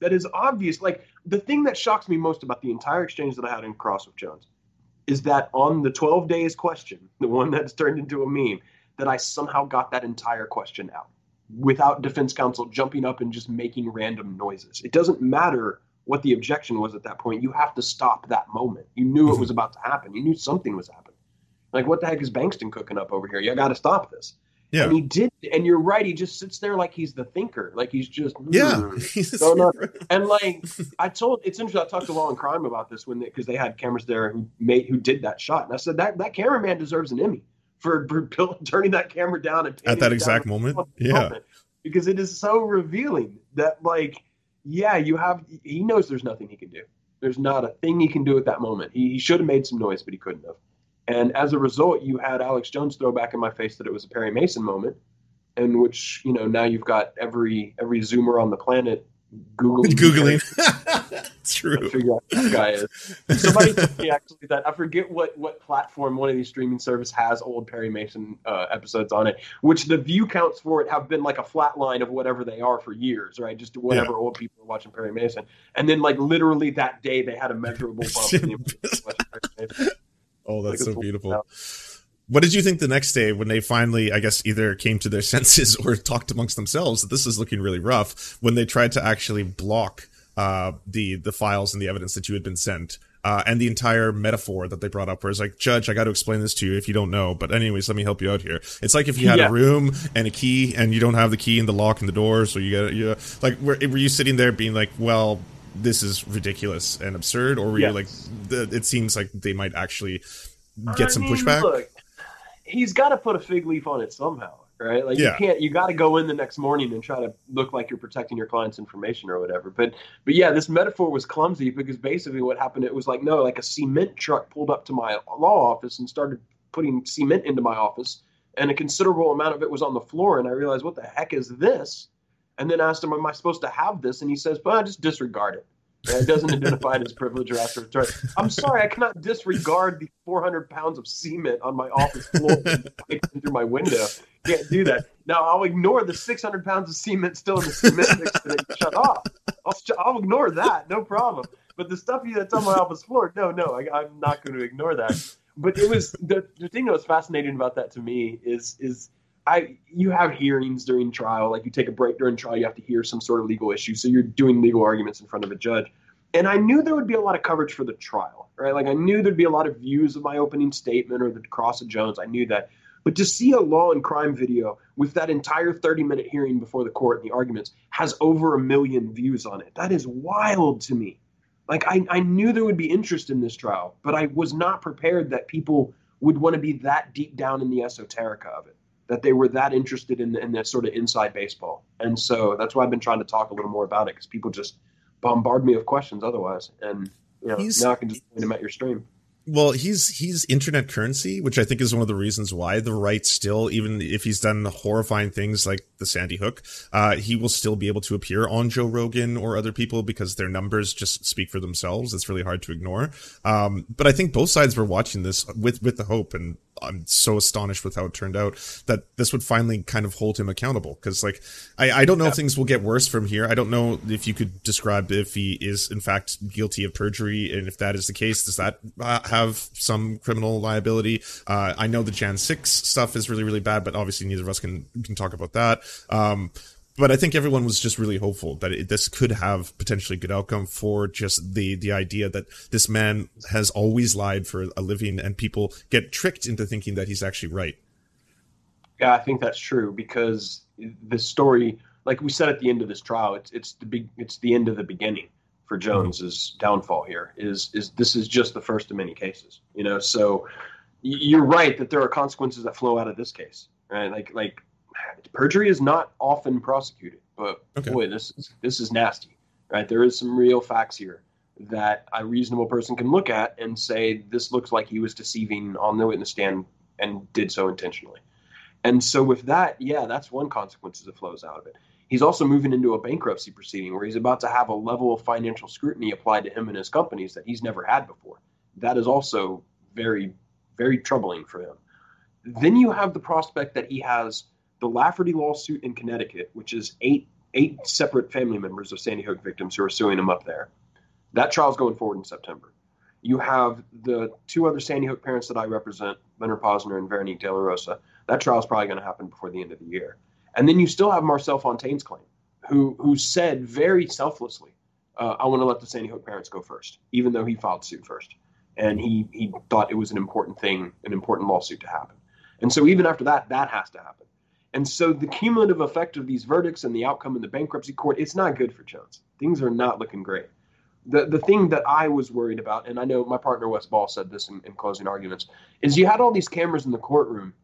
that is obvious. Like the thing that shocks me most about the entire exchange that I had in Cross with Jones is that on the 12 days question the one that's turned into a meme that I somehow got that entire question out without defense counsel jumping up and just making random noises. It doesn't matter what the objection was at that point. You have to stop that moment. You knew it was mm-hmm. about to happen. You knew something was happening. Like, what the heck is Bankston cooking up over here? You got to stop this. Yeah. And he did, and you're right. He just sits there like he's the thinker, like he's just
yeah. *laughs*
and like I told, it's interesting. I talked to Law and Crime about this when because they, they, had cameras there who made who did that shot, and I said that that cameraman deserves an Emmy for, for *laughs* turning that camera down
at that exact moment. Yeah, moment,
because it is so revealing that like yeah, you have. He knows there's nothing he can do. There's not a thing he can do at that moment. He, he should have made some noise, but he couldn't have. And as a result, you had Alex Jones throw back in my face that it was a Perry Mason moment, in which you know now you've got every every Zoomer on the planet Googling.
Googling. *laughs* True.
Figure out who this guy is. *laughs* Somebody told me actually that I forget what what platform one of these streaming service has old Perry Mason uh, episodes on it, which the view counts for it have been like a flat line of whatever they are for years, right? Just whatever yeah. old people are watching Perry Mason, and then like literally that day they had a measurable bump. *laughs*
oh, that's like, so beautiful. Out. What did you think the next day when they finally, I guess, either came to their *laughs* senses or talked amongst themselves that this is looking really rough when they tried to actually block uh, the the files and the evidence that you had been sent? Uh, and the entire metaphor that they brought up, where it's like, Judge, I got to explain this to you if you don't know. But anyways, let me help you out here. It's like if you had yeah. a room and a key, and you don't have the key and the lock and the door, so you got you like, were, were you sitting there being like, well, this is ridiculous and absurd, or were yes. you like, the, it seems like they might actually get I some mean, pushback? Look,
he's got to put a fig leaf on it somehow, right? Like yeah. you can't. You got to go in the next morning and try to look like you're protecting your client's information or whatever. But but yeah, this metaphor was clumsy because basically what happened it was like no, like a cement truck pulled up to my law office and started putting cement into my office, and a considerable amount of it was on the floor, and I realized what the heck is this? And then asked him, "Am I supposed to have this?" And he says, "Well, just disregard it." It doesn't identify it as privilege or asterisk. I'm sorry, I cannot disregard the 400 pounds of cement on my office floor *laughs* through my window. Can't do that. Now I'll ignore the 600 pounds of cement still in the cement that shut off. I'll, I'll ignore that, no problem. But the stuff that's on my office floor, no, no, I, I'm not going to ignore that. But it was the, the thing that was fascinating about that to me is is I you have hearings during trial, like you take a break during trial, you have to hear some sort of legal issue. So you're doing legal arguments in front of a judge. And I knew there would be a lot of coverage for the trial, right? Like I knew there'd be a lot of views of my opening statement or the cross of Jones. I knew that. But to see a law and crime video with that entire 30 minute hearing before the court and the arguments has over a million views on it. That is wild to me. Like I, I knew there would be interest in this trial, but I was not prepared that people would want to be that deep down in the esoterica of it that they were that interested in, in this sort of inside baseball. And so that's why I've been trying to talk a little more about it because people just bombard me with questions otherwise. And you know, He's, now I can just point them at your stream.
Well, he's he's internet currency, which I think is one of the reasons why the right still, even if he's done horrifying things like the Sandy Hook, uh, he will still be able to appear on Joe Rogan or other people because their numbers just speak for themselves. It's really hard to ignore. Um, but I think both sides were watching this with with the hope, and I'm so astonished with how it turned out that this would finally kind of hold him accountable. Because like I, I don't know yeah. if things will get worse from here. I don't know if you could describe if he is in fact guilty of perjury, and if that is the case, does that uh, have some criminal liability? Uh, I know the Jan six stuff is really really bad, but obviously neither of us can can talk about that. Um, but I think everyone was just really hopeful that it, this could have potentially good outcome for just the the idea that this man has always lied for a living, and people get tricked into thinking that he's actually right.
Yeah, I think that's true because the story, like we said at the end of this trial, it's it's the big it's the end of the beginning for. Jones's mm-hmm. downfall. Here is is this is just the first of many cases, you know. So you're right that there are consequences that flow out of this case, right? Like like perjury is not often prosecuted, but okay. boy, this is this is nasty, right? There is some real facts here that a reasonable person can look at and say this looks like he was deceiving on the witness stand and did so intentionally. And so with that, yeah, that's one consequence that flows out of it. He's also moving into a bankruptcy proceeding where he's about to have a level of financial scrutiny applied to him and his companies that he's never had before. That is also very, very troubling for him. Then you have the prospect that he has the Lafferty lawsuit in Connecticut, which is eight eight separate family members of Sandy Hook victims who are suing him up there. That trial's going forward in September. You have the two other Sandy Hook parents that I represent, Leonard Posner and Veronique De La Rosa. That trial's probably going to happen before the end of the year. And then you still have Marcel Fontaine's claim, who who said very selflessly, uh, "I want to let the Sandy Hook parents go first, even though he filed suit first, and he he thought it was an important thing, an important lawsuit to happen. And so even after that, that has to happen. And so the cumulative effect of these verdicts and the outcome in the bankruptcy court, it's not good for Jones. Things are not looking great. The the thing that I was worried about, and I know my partner Wes Ball said this in, in closing arguments, is you had all these cameras in the courtroom,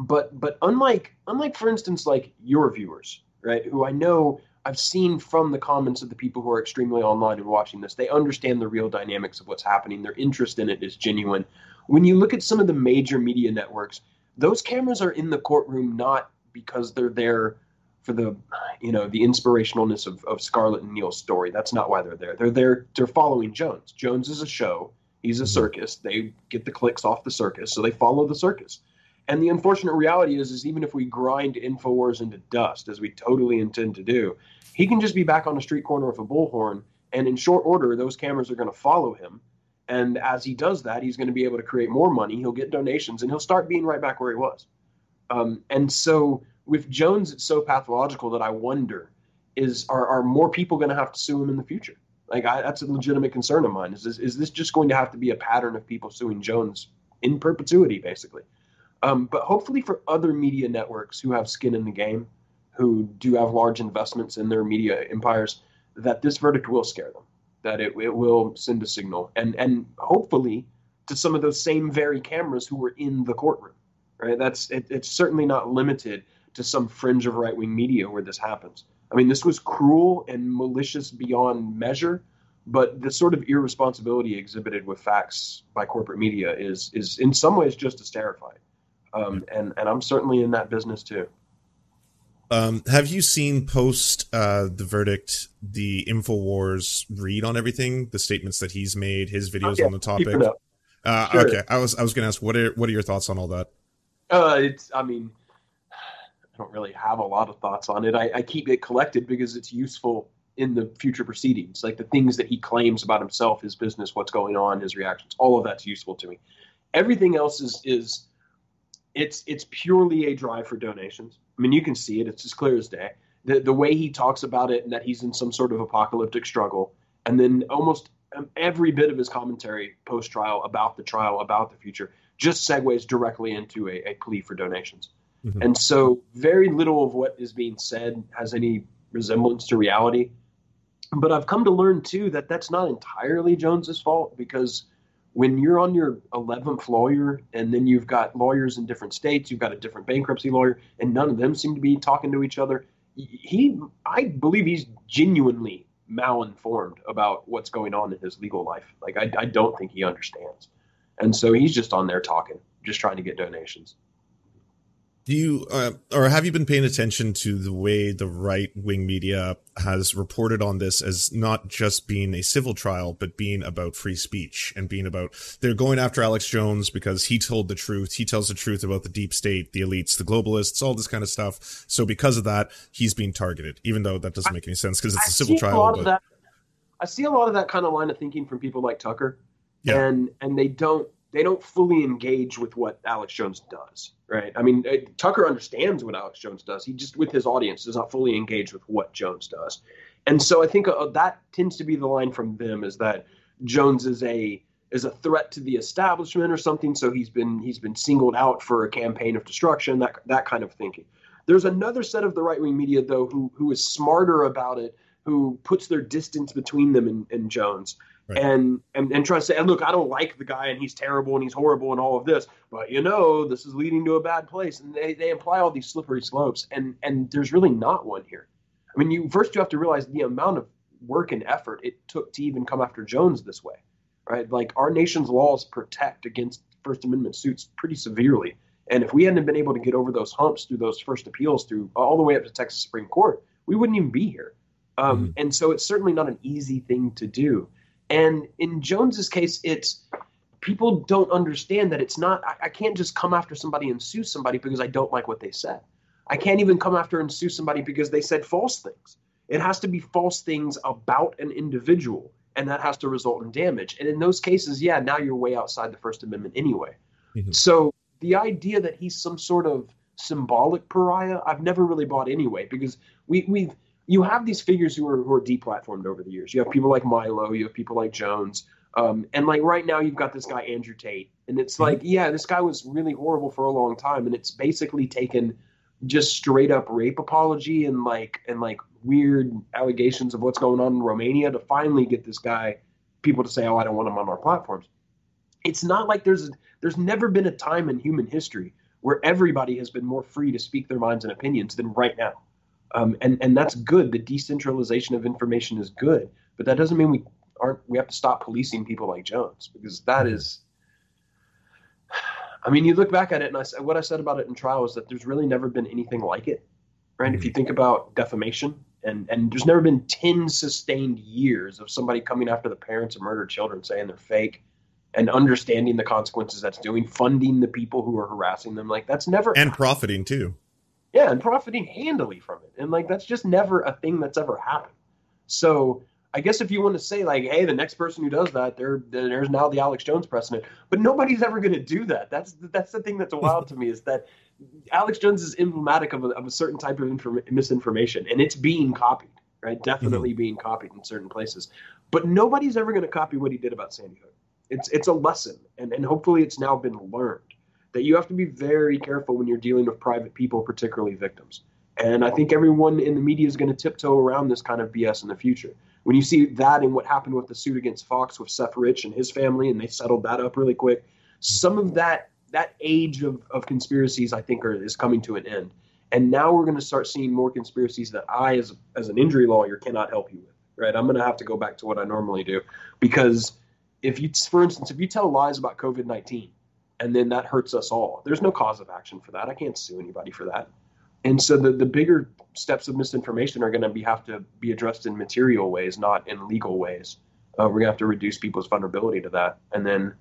but but unlike unlike for instance like your viewers, right, who I know I've seen from the comments of the people who are extremely online and watching this, they understand the real dynamics of what's happening. Their interest in it is genuine. When you look at some of the major media networks, those cameras are in the courtroom not because they're there for the you know the inspirationalness of, of Scarlet and Neil's story. That's not why they're there. They're there. They're following Jones. Jones is a show. He's a circus. They get the clicks off the circus, so they follow the circus. And the unfortunate reality is, is even if we grind Infowars into dust, as we totally intend to do, he can just be back on a street corner with a bullhorn, and in short order, those cameras are going to follow him. And as he does that, he's going to be able to create more money. He'll get donations, and he'll start being right back where he was. Um, and so with Jones, it's so pathological that I wonder is are, are more people going to have to sue him in the future? Like I, that's a legitimate concern of mine. Is this, is this just going to have to be a pattern of people suing Jones in perpetuity, basically? Um, but hopefully for other media networks who have skin in the game, who do have large investments in their media empires, that this verdict will scare them, that it, it will send a signal, and and hopefully to some of those same very cameras who were in the courtroom. Right? That's it, it's certainly not limited to some fringe of right wing media where this happens. I mean, this was cruel and malicious beyond measure, but the sort of irresponsibility exhibited with facts by corporate media is is in some ways just as terrifying. Um, and and I'm certainly in that business too.
Um, have you seen post uh, the verdict the Infowars read on everything, the statements that he's made, his videos oh, yeah, on the topic? Uh, sure. Okay, I was I was going to ask what are what are your thoughts on all that?
Uh, it's I mean I don't really have a lot of thoughts on it. I, I keep it collected because it's useful in the future proceedings, like the things that he claims about himself, his business, what's going on, his reactions. All of that's useful to me. Everything else is is it's it's purely a drive for donations. I mean, you can see it; it's as clear as day. The the way he talks about it, and that he's in some sort of apocalyptic struggle, and then almost every bit of his commentary post trial about the trial, about the future, just segues directly into a, a plea for donations. Mm-hmm. And so, very little of what is being said has any resemblance to reality. But I've come to learn too that that's not entirely Jones's fault because when you're on your 11th lawyer and then you've got lawyers in different states, you've got a different bankruptcy lawyer, and none of them seem to be talking to each other. He, I believe he's genuinely malinformed about what's going on in his legal life. Like, I, I don't think he understands. And so he's just on there talking, just trying to get donations.
Do you, uh, or have you been paying attention to the way the right wing media has reported on this as not just being a civil trial, but being about free speech and being about they're going after Alex Jones because he told the truth. He tells the truth about the deep state, the elites, the globalists, all this kind of stuff. So because of that, he's being targeted, even though that doesn't make any sense because it's a civil trial.
A but... I see a lot of that kind of line of thinking from people like Tucker, yeah. and and they don't they don't fully engage with what Alex Jones does, right? I mean, uh, Tucker understands what Alex Jones does. He just, with his audience, does not fully engage with what Jones does. And so I think uh, that tends to be the line from them is that Jones is a is a threat to the establishment or something. So he's been he's been singled out for a campaign of destruction, that that kind of thinking. There's another set of the right wing media though who who is smarter about it, who puts their distance between them and, and Jones Right. And, and and try to say, look, I don't like the guy, and he's terrible, and he's horrible, and all of this. But you know, this is leading to a bad place, and they, they imply all these slippery slopes, and and there's really not one here. I mean, you first you have to realize the amount of work and effort it took to even come after Jones this way, right? Like our nation's laws protect against First Amendment suits pretty severely, and if we hadn't been able to get over those humps through those first appeals through all the way up to Texas Supreme Court, we wouldn't even be here. Um, mm-hmm. And so it's certainly not an easy thing to do. And in Jones's case, it's people don't understand that it's not. I, I, can't just come after somebody and sue somebody because I don't like what they said. I can't even come after and sue somebody because they said false things. It has to be false things about an individual, and that has to result in damage. And in those cases, yeah, now you're way outside the First Amendment anyway. Mm-hmm. So the idea that he's some sort of symbolic pariah, I've never really bought anyway, because we we've you have these figures who are who are deplatformed over the years. You have people like Milo, you have people like Jones, um, and like right now you've got this guy Andrew Tate, and it's like, mm-hmm. yeah, this guy was really horrible for a long time, and it's basically taken just straight up rape apology and like and like weird allegations of what's going on in Romania to finally get this guy people to say, oh, I don't want him on our platforms. It's not like there's there's never been a time in human history where everybody has been more free to speak their minds and opinions than right now. Um, and and that's good. The decentralization of information is good, but that doesn't mean we aren't. We have to stop policing people like Jones because that mm-hmm. I mean, you look back at it, and I said what I said about it in trial is that there's really never been anything like it, right? Mm-hmm. If you think about defamation, and and there's never been 10 sustained years of somebody coming after the parents of murdered children saying they're fake and understanding the consequences that's doing funding the people who are harassing them like that's never
and profiting too
yeah and profiting handily from it and like that's just never a thing that's ever happened so I guess if you want to say like, hey, the next person who does that, there there's now the Alex Jones precedent, but nobody's ever going to do that. That's that's the thing that's wild to me is that Alex Jones is emblematic of a, of a certain type of inform- misinformation, and it's being copied, right? Definitely mm-hmm. being copied in certain places, but nobody's ever going to copy what he did about Sandy Hook. It's it's a lesson, and and hopefully it's now been learned that you have to be very careful when you're dealing with private people, particularly victims. And I think everyone in the media is going to tiptoe around this kind of BS in the future. When you see that and what happened with the suit against Fox with Seth Rich and his family, and they settled that up really quick, some of that that age of, of conspiracies, I think, are, is coming to an end. And now we're going to start seeing more conspiracies that I, as as an injury lawyer, cannot help you with. Right? I'm going to have to go back to what I normally do because if you, for instance, if you tell lies about COVID 19 and then that hurts us all, there's no cause of action for that. I can't sue anybody for that. And so the, the bigger steps of misinformation are going to be have to be addressed in material ways, not in legal ways. Uh, we're going to have to reduce people's vulnerability to that, and then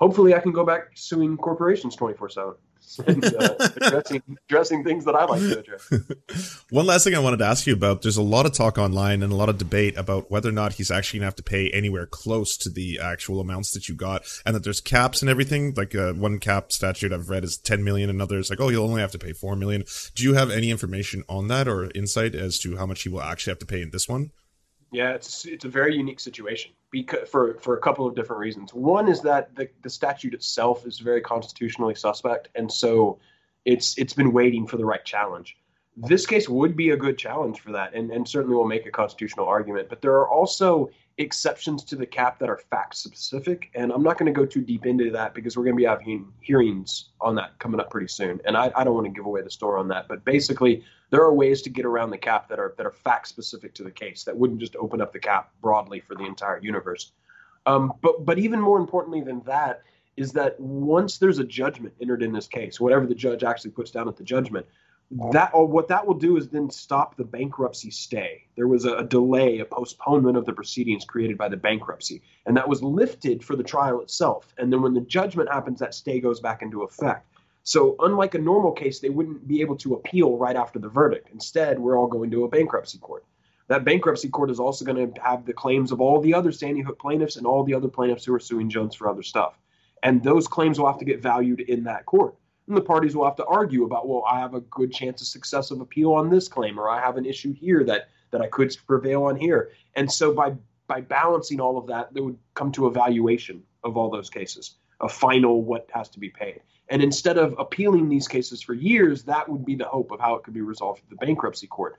hopefully I can go back suing corporations twenty four seven *laughs* addressing addressing things that I like to address. *laughs*
One last thing I wanted to ask you about: there's a lot of talk online and a lot of debate about whether or not he's actually going to have to pay anywhere close to the actual amounts that you got, and that there's caps and everything. Like uh, one cap statute I've read is 10 million, another is like, oh, you'll only have to pay 4 million. Do you have any information on that or insight as to how much he will actually have to pay in this one?
Yeah, it's it's a very unique situation because for for a couple of different reasons. One is that the the statute itself is very constitutionally suspect, and so it's it's been waiting for the right challenge. This case would be a good challenge for that, and, and certainly will make a constitutional argument. But there are also exceptions to the cap that are fact specific, and I'm not going to go too deep into that because we're going to be having hearings on that coming up pretty soon, and I, I don't want to give away the store on that. But basically, there are ways to get around the cap that are that are fact specific to the case that wouldn't just open up the cap broadly for the entire universe. Um, but but even more importantly than that is that once there's a judgment entered in this case, whatever the judge actually puts down at the judgment, that or what that will do is then stop the bankruptcy stay. There was a, a, delay, a postponement of the proceedings created by the bankruptcy, and that was lifted for the trial itself. And then when the judgment happens, that stay goes back into effect. So, unlike a normal case, they wouldn't be able to appeal right after the verdict. Instead, we're all going to a bankruptcy court. That bankruptcy court is also going to have the claims of all the other Sandy Hook plaintiffs and all the other plaintiffs who are suing Jones for other stuff. And those claims will have to get valued in that court. And the parties will have to argue about, well, I have a good chance of success of appeal on this claim, or I have an issue here that that I could prevail on here. And so by by balancing all of that, they would come to a valuation of all those cases, a final what has to be paid. And instead of appealing these cases for years, that would be the hope of how it could be resolved at the bankruptcy court.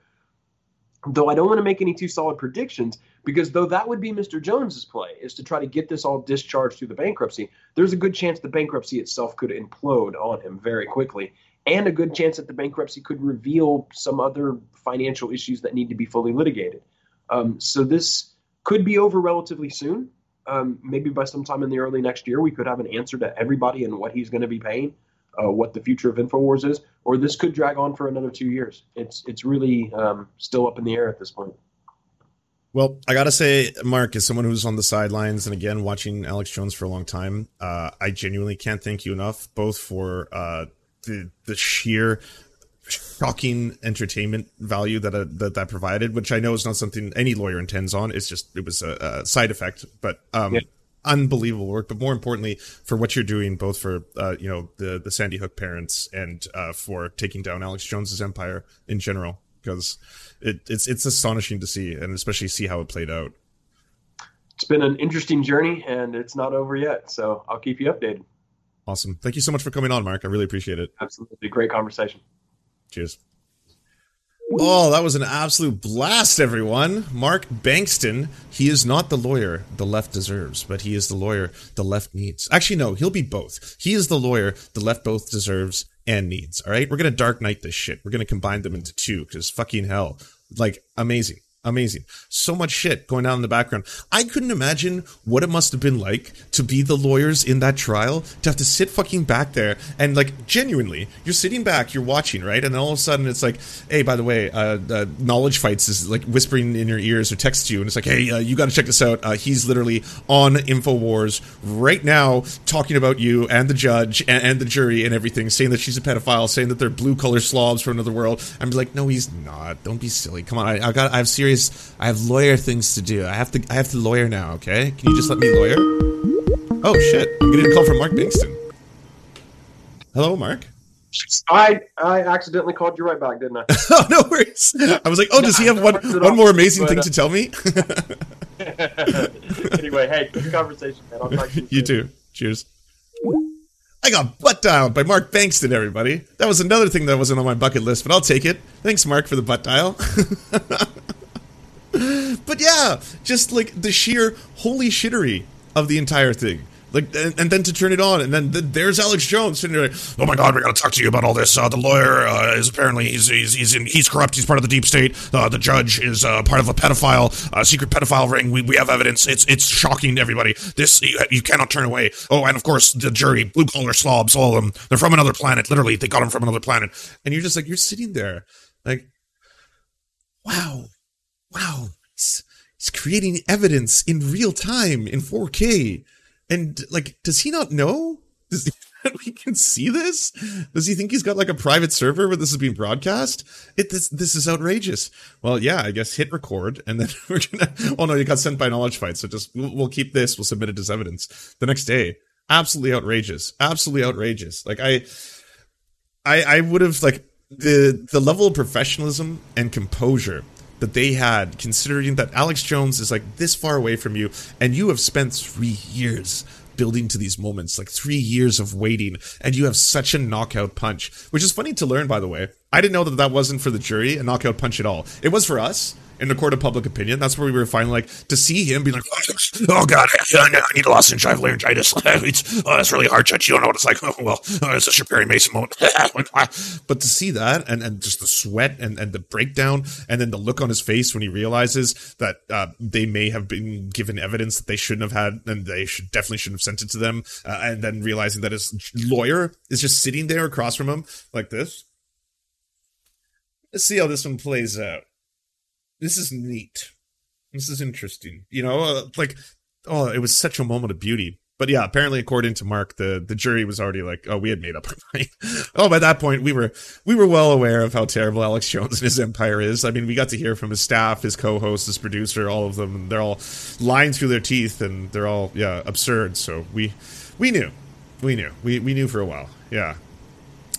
Though I don't want to make any too solid predictions, because though that would be Mr. Jones's play, is to try to get this all discharged through the bankruptcy, there's a good chance the bankruptcy itself could implode on him very quickly, and a good chance that the bankruptcy could reveal some other financial issues that need to be fully litigated. Um, so this could be over relatively soon um, maybe by sometime in the early next year, we could have an answer to everybody and what he's going to be paying, uh, what the future of Infowars is, or this could drag on for another two years. It's it's really um, still up in the air at this point.
Well, I gotta say, Mark, as someone who's on the sidelines and again watching Alex Jones for a long time, uh, I genuinely can't thank you enough, both for uh, the the sheer shocking entertainment value that uh, that that provided, which I know is not something any lawyer intends on. It's just it was a, a side effect, but um, yeah. unbelievable work. But more importantly, for what you're doing, both for uh, you know the the Sandy Hook parents and uh, for taking down Alex Jones's empire in general, because it, it's it's astonishing to see, and especially see how it played out.
It's been an interesting journey, and it's not over yet. So I'll keep you updated.
Awesome. Thank you so much for coming on, Mark. I really appreciate it.
Absolutely. Great conversation.
Cheers. Oh, that was an absolute blast, everyone. Mark Bankston, he is not the lawyer the left deserves, but he is the lawyer the left needs. Actually, no, he'll be both. He is the lawyer the left both deserves and needs. All right, we're to Dark Knight this shit. We're to combine them into two because fucking hell. Like, amazing. Amazing. So much shit going on in the background. I couldn't imagine what it must have been like to be the lawyers in that trial, to have to sit fucking back there and like genuinely, you're sitting back, you're watching, right? And then all of a sudden it's like, hey, by the way, uh, uh Knowledge Fights is like whispering in your ears or texts you, and it's like, hey, uh, you got to check this out. Uh, he's literally on InfoWars right now talking about you and the judge and, and, the jury and everything, saying that she's a pedophile, saying that they're blue collar slobs from another world. I'm like, no, he's not. Don't be silly. Come on, I, I got, I have serious serious. I have lawyer things to do. I have to. I have to lawyer now. Okay? Can you just let me lawyer? Oh shit! I'm getting a call from Mark Bankston. Hello, Mark.
I I accidentally called you right back, didn't I? *laughs*
oh no worries. I was like, oh, does he have one one more amazing thing to uh, tell me? *laughs*
anyway, hey, good conversation, man. I'll talk to you.
You too. Cheers. I got butt dialed by Mark Bankston, everybody. That was another thing that wasn't on my bucket list, but I'll take it. Thanks, Mark, for the butt dial. *laughs* *laughs* but yeah, just like the sheer holy shittery of the entire thing. Like, and, and, then to turn it on, and then the, there's Alex Jones sitting there. oh my God, we got to talk to you about all this. Uh, the lawyer uh, is apparently he's he's he's, in, he's corrupt. He's part of the deep state. Uh, the judge is uh, part of a pedophile, secret pedophile ring. We, we have evidence. It's it's shocking to everybody. This you, you cannot turn away. Oh, and of course the jury, blue collar slobs, all of them. They're from another planet. Literally, they got them from another planet. And you're just like you're sitting there, like, wow, wow, it's, it's creating evidence in real time in 4K. And like, does he not know? Does he, *laughs* we can see this? Does he think he's got like a private server where this is being broadcast? It this this is outrageous. Well, yeah, I guess hit record and then *laughs* we're gonna. Oh no, you got sent by Knowledge Fight, so just we'll, we'll keep this. We'll submit it as evidence the next day. Absolutely outrageous. Absolutely outrageous. Like I, I, I would have like the the level of professionalism and composure that they had, considering that Alex Jones is like this far away from you, and you have spent three years building to these moments, like three years of waiting, and you have such a knockout punch, which is funny to learn, by the way. I didn't know that that wasn't for the jury, a knockout punch at all. It was for us in the court of public opinion. That's where we were finally like to see him be like, oh god, I need a lozenge. I have laryngitis. *laughs* It's, oh, that's really hard, Judge. You don't know what it's like. *laughs* Oh, well, oh, it's a Perry Mason moment. *laughs* but to see that and, and just the sweat and, and the breakdown and then the look on his face when he realizes that uh, they may have been given evidence that they shouldn't have had and they should definitely shouldn't have sent it to them. Uh, and then realizing that his lawyer is just sitting there across from him like this. Let's see how this one plays out this is neat. This is interesting. You know, uh, like, oh, it was such a moment of beauty. But yeah, apparently, according to Mark, the, the jury was already like, oh, we had made up our *laughs* mind. oh, by that point, we were we were well aware of how terrible Alex Jones and his empire is. I mean, we got to hear from his staff, his co-host, his producer, all of them. They're all lying through their teeth, and they're all yeah absurd. So we we knew, we knew, we we knew for a while. Yeah,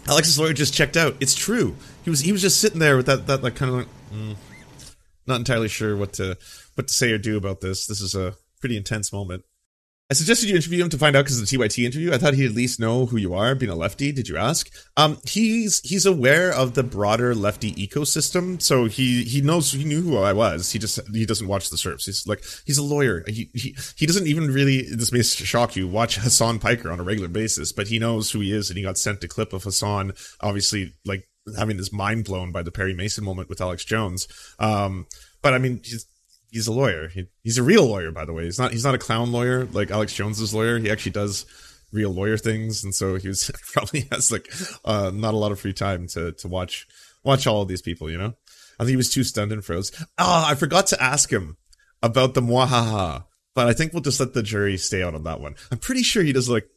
Alex's lawyer just checked out. It's true. He was he was just sitting there with that that like kind of like. Mm not entirely sure what to what to say or do about this. This is a pretty intense moment. I suggested you interview him to find out because of the TYT interview. I thought he'd at least know who you are, being a lefty. Did you ask? Um, he's he's aware of the broader lefty ecosystem, so he he knows he knew who I was. He just he doesn't watch the Serfs. He's like he's a lawyer. He he he doesn't even really. This may shock you. Watch Hasan Piker on a regular basis, but he knows who he is, and he got sent a clip of Hasan, Obviously, like having his mind blown by the Perry Mason moment with Alex Jones. Um, but I mean, he's he's a lawyer. He, he's a real lawyer, by the way. He's not he's not a clown lawyer like Alex Jones's lawyer. He actually does real lawyer things, and so he was *laughs* probably has like uh, not a lot of free time to to watch watch all of these people. You know, I think he was too stunned and froze. Ah, oh, I forgot to ask him about the mwahaha, but I think we'll just let the jury stay out on that one. I'm pretty sure he does like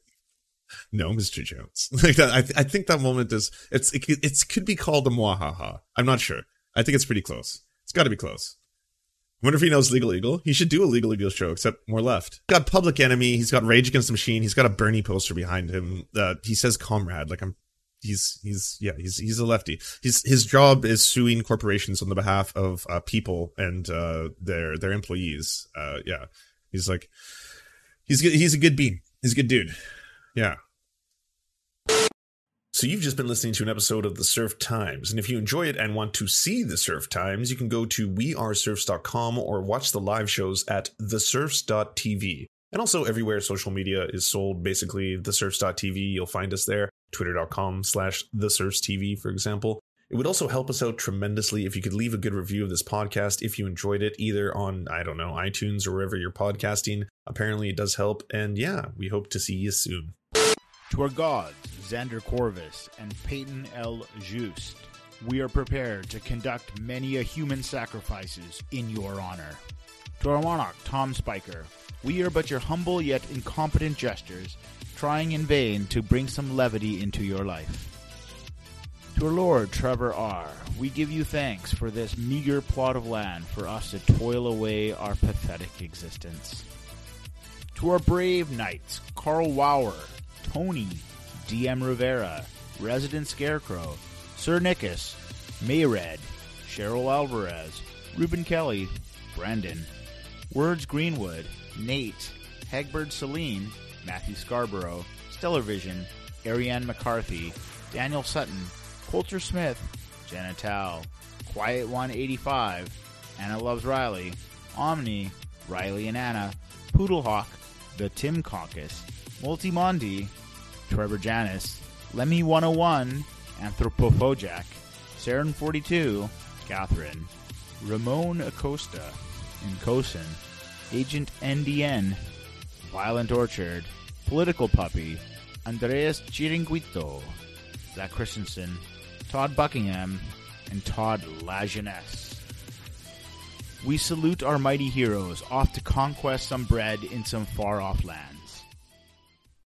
no, Mr. Jones. *laughs* like that, I, th- I think that moment is it's it, could be called a mwahaha. I'm not sure. I think it's pretty close. It's got to be close. I wonder if he knows Legal Eagle. He should do a Legal Eagle show, except more left. He's got Public Enemy. He's got Rage Against the Machine. He's got a Bernie poster behind him. Uh, he says "Comrade." Like I'm. He's he's yeah he's he's a lefty. His his job is suing corporations on the behalf of uh, people and uh, their their employees. Uh, yeah, he's like he's he's a good bean. He's a good dude. Yeah. So you've just been listening to an episode of the Serf Times. And if you enjoy it and want to see the Serf Times, you can go to weareserfs.com or watch the live shows at theserfs.tv. And also everywhere social media is sold, basically theserfs.tv, you'll find us there. Twitter.com slash theserfstv, for example. It would also help us out tremendously if you could leave a good review of this podcast if you enjoyed it, either on, I don't know, iTunes or wherever you're podcasting. Apparently, it does help. And yeah, we hope to see you soon.
To our gods, Xander Corvus and Peyton L. Just, we are prepared to conduct many a human sacrifices in your honor. To our monarch, Tom Spiker, we are but your humble yet incompetent jesters, trying in vain to bring some levity into your life. To our Lord Trevor R., we give you thanks for this meager plot of land for us to toil away our pathetic existence. To our brave knights, Carl Wauer, Tony, DM Rivera, Resident Scarecrow, Sir Nickus, Mayred, Cheryl Alvarez, Ruben Kelly, Brendan, Words Greenwood, Nate, Hegbert Celine, Matthew Scarborough, Stellar Vision, Ariane McCarthy, Daniel Sutton, Coulter Smith, Jenna Tao, Quiet 185, Anna Loves Riley, Omni, Riley and Anna, Poodlehawk, The Tim Caucus, Multimondi, Trevor Janis, Lemmy 101, Anthropophojak, Saren 42, Catherine, Ramon Acosta, Incosin, Agent NDN, Violent Orchard, Political Puppy, Andreas Chiringuito, Zach Christensen, Todd Buckingham, and Todd Lajeunesse. We salute our mighty heroes off to conquest some bread in some far off land.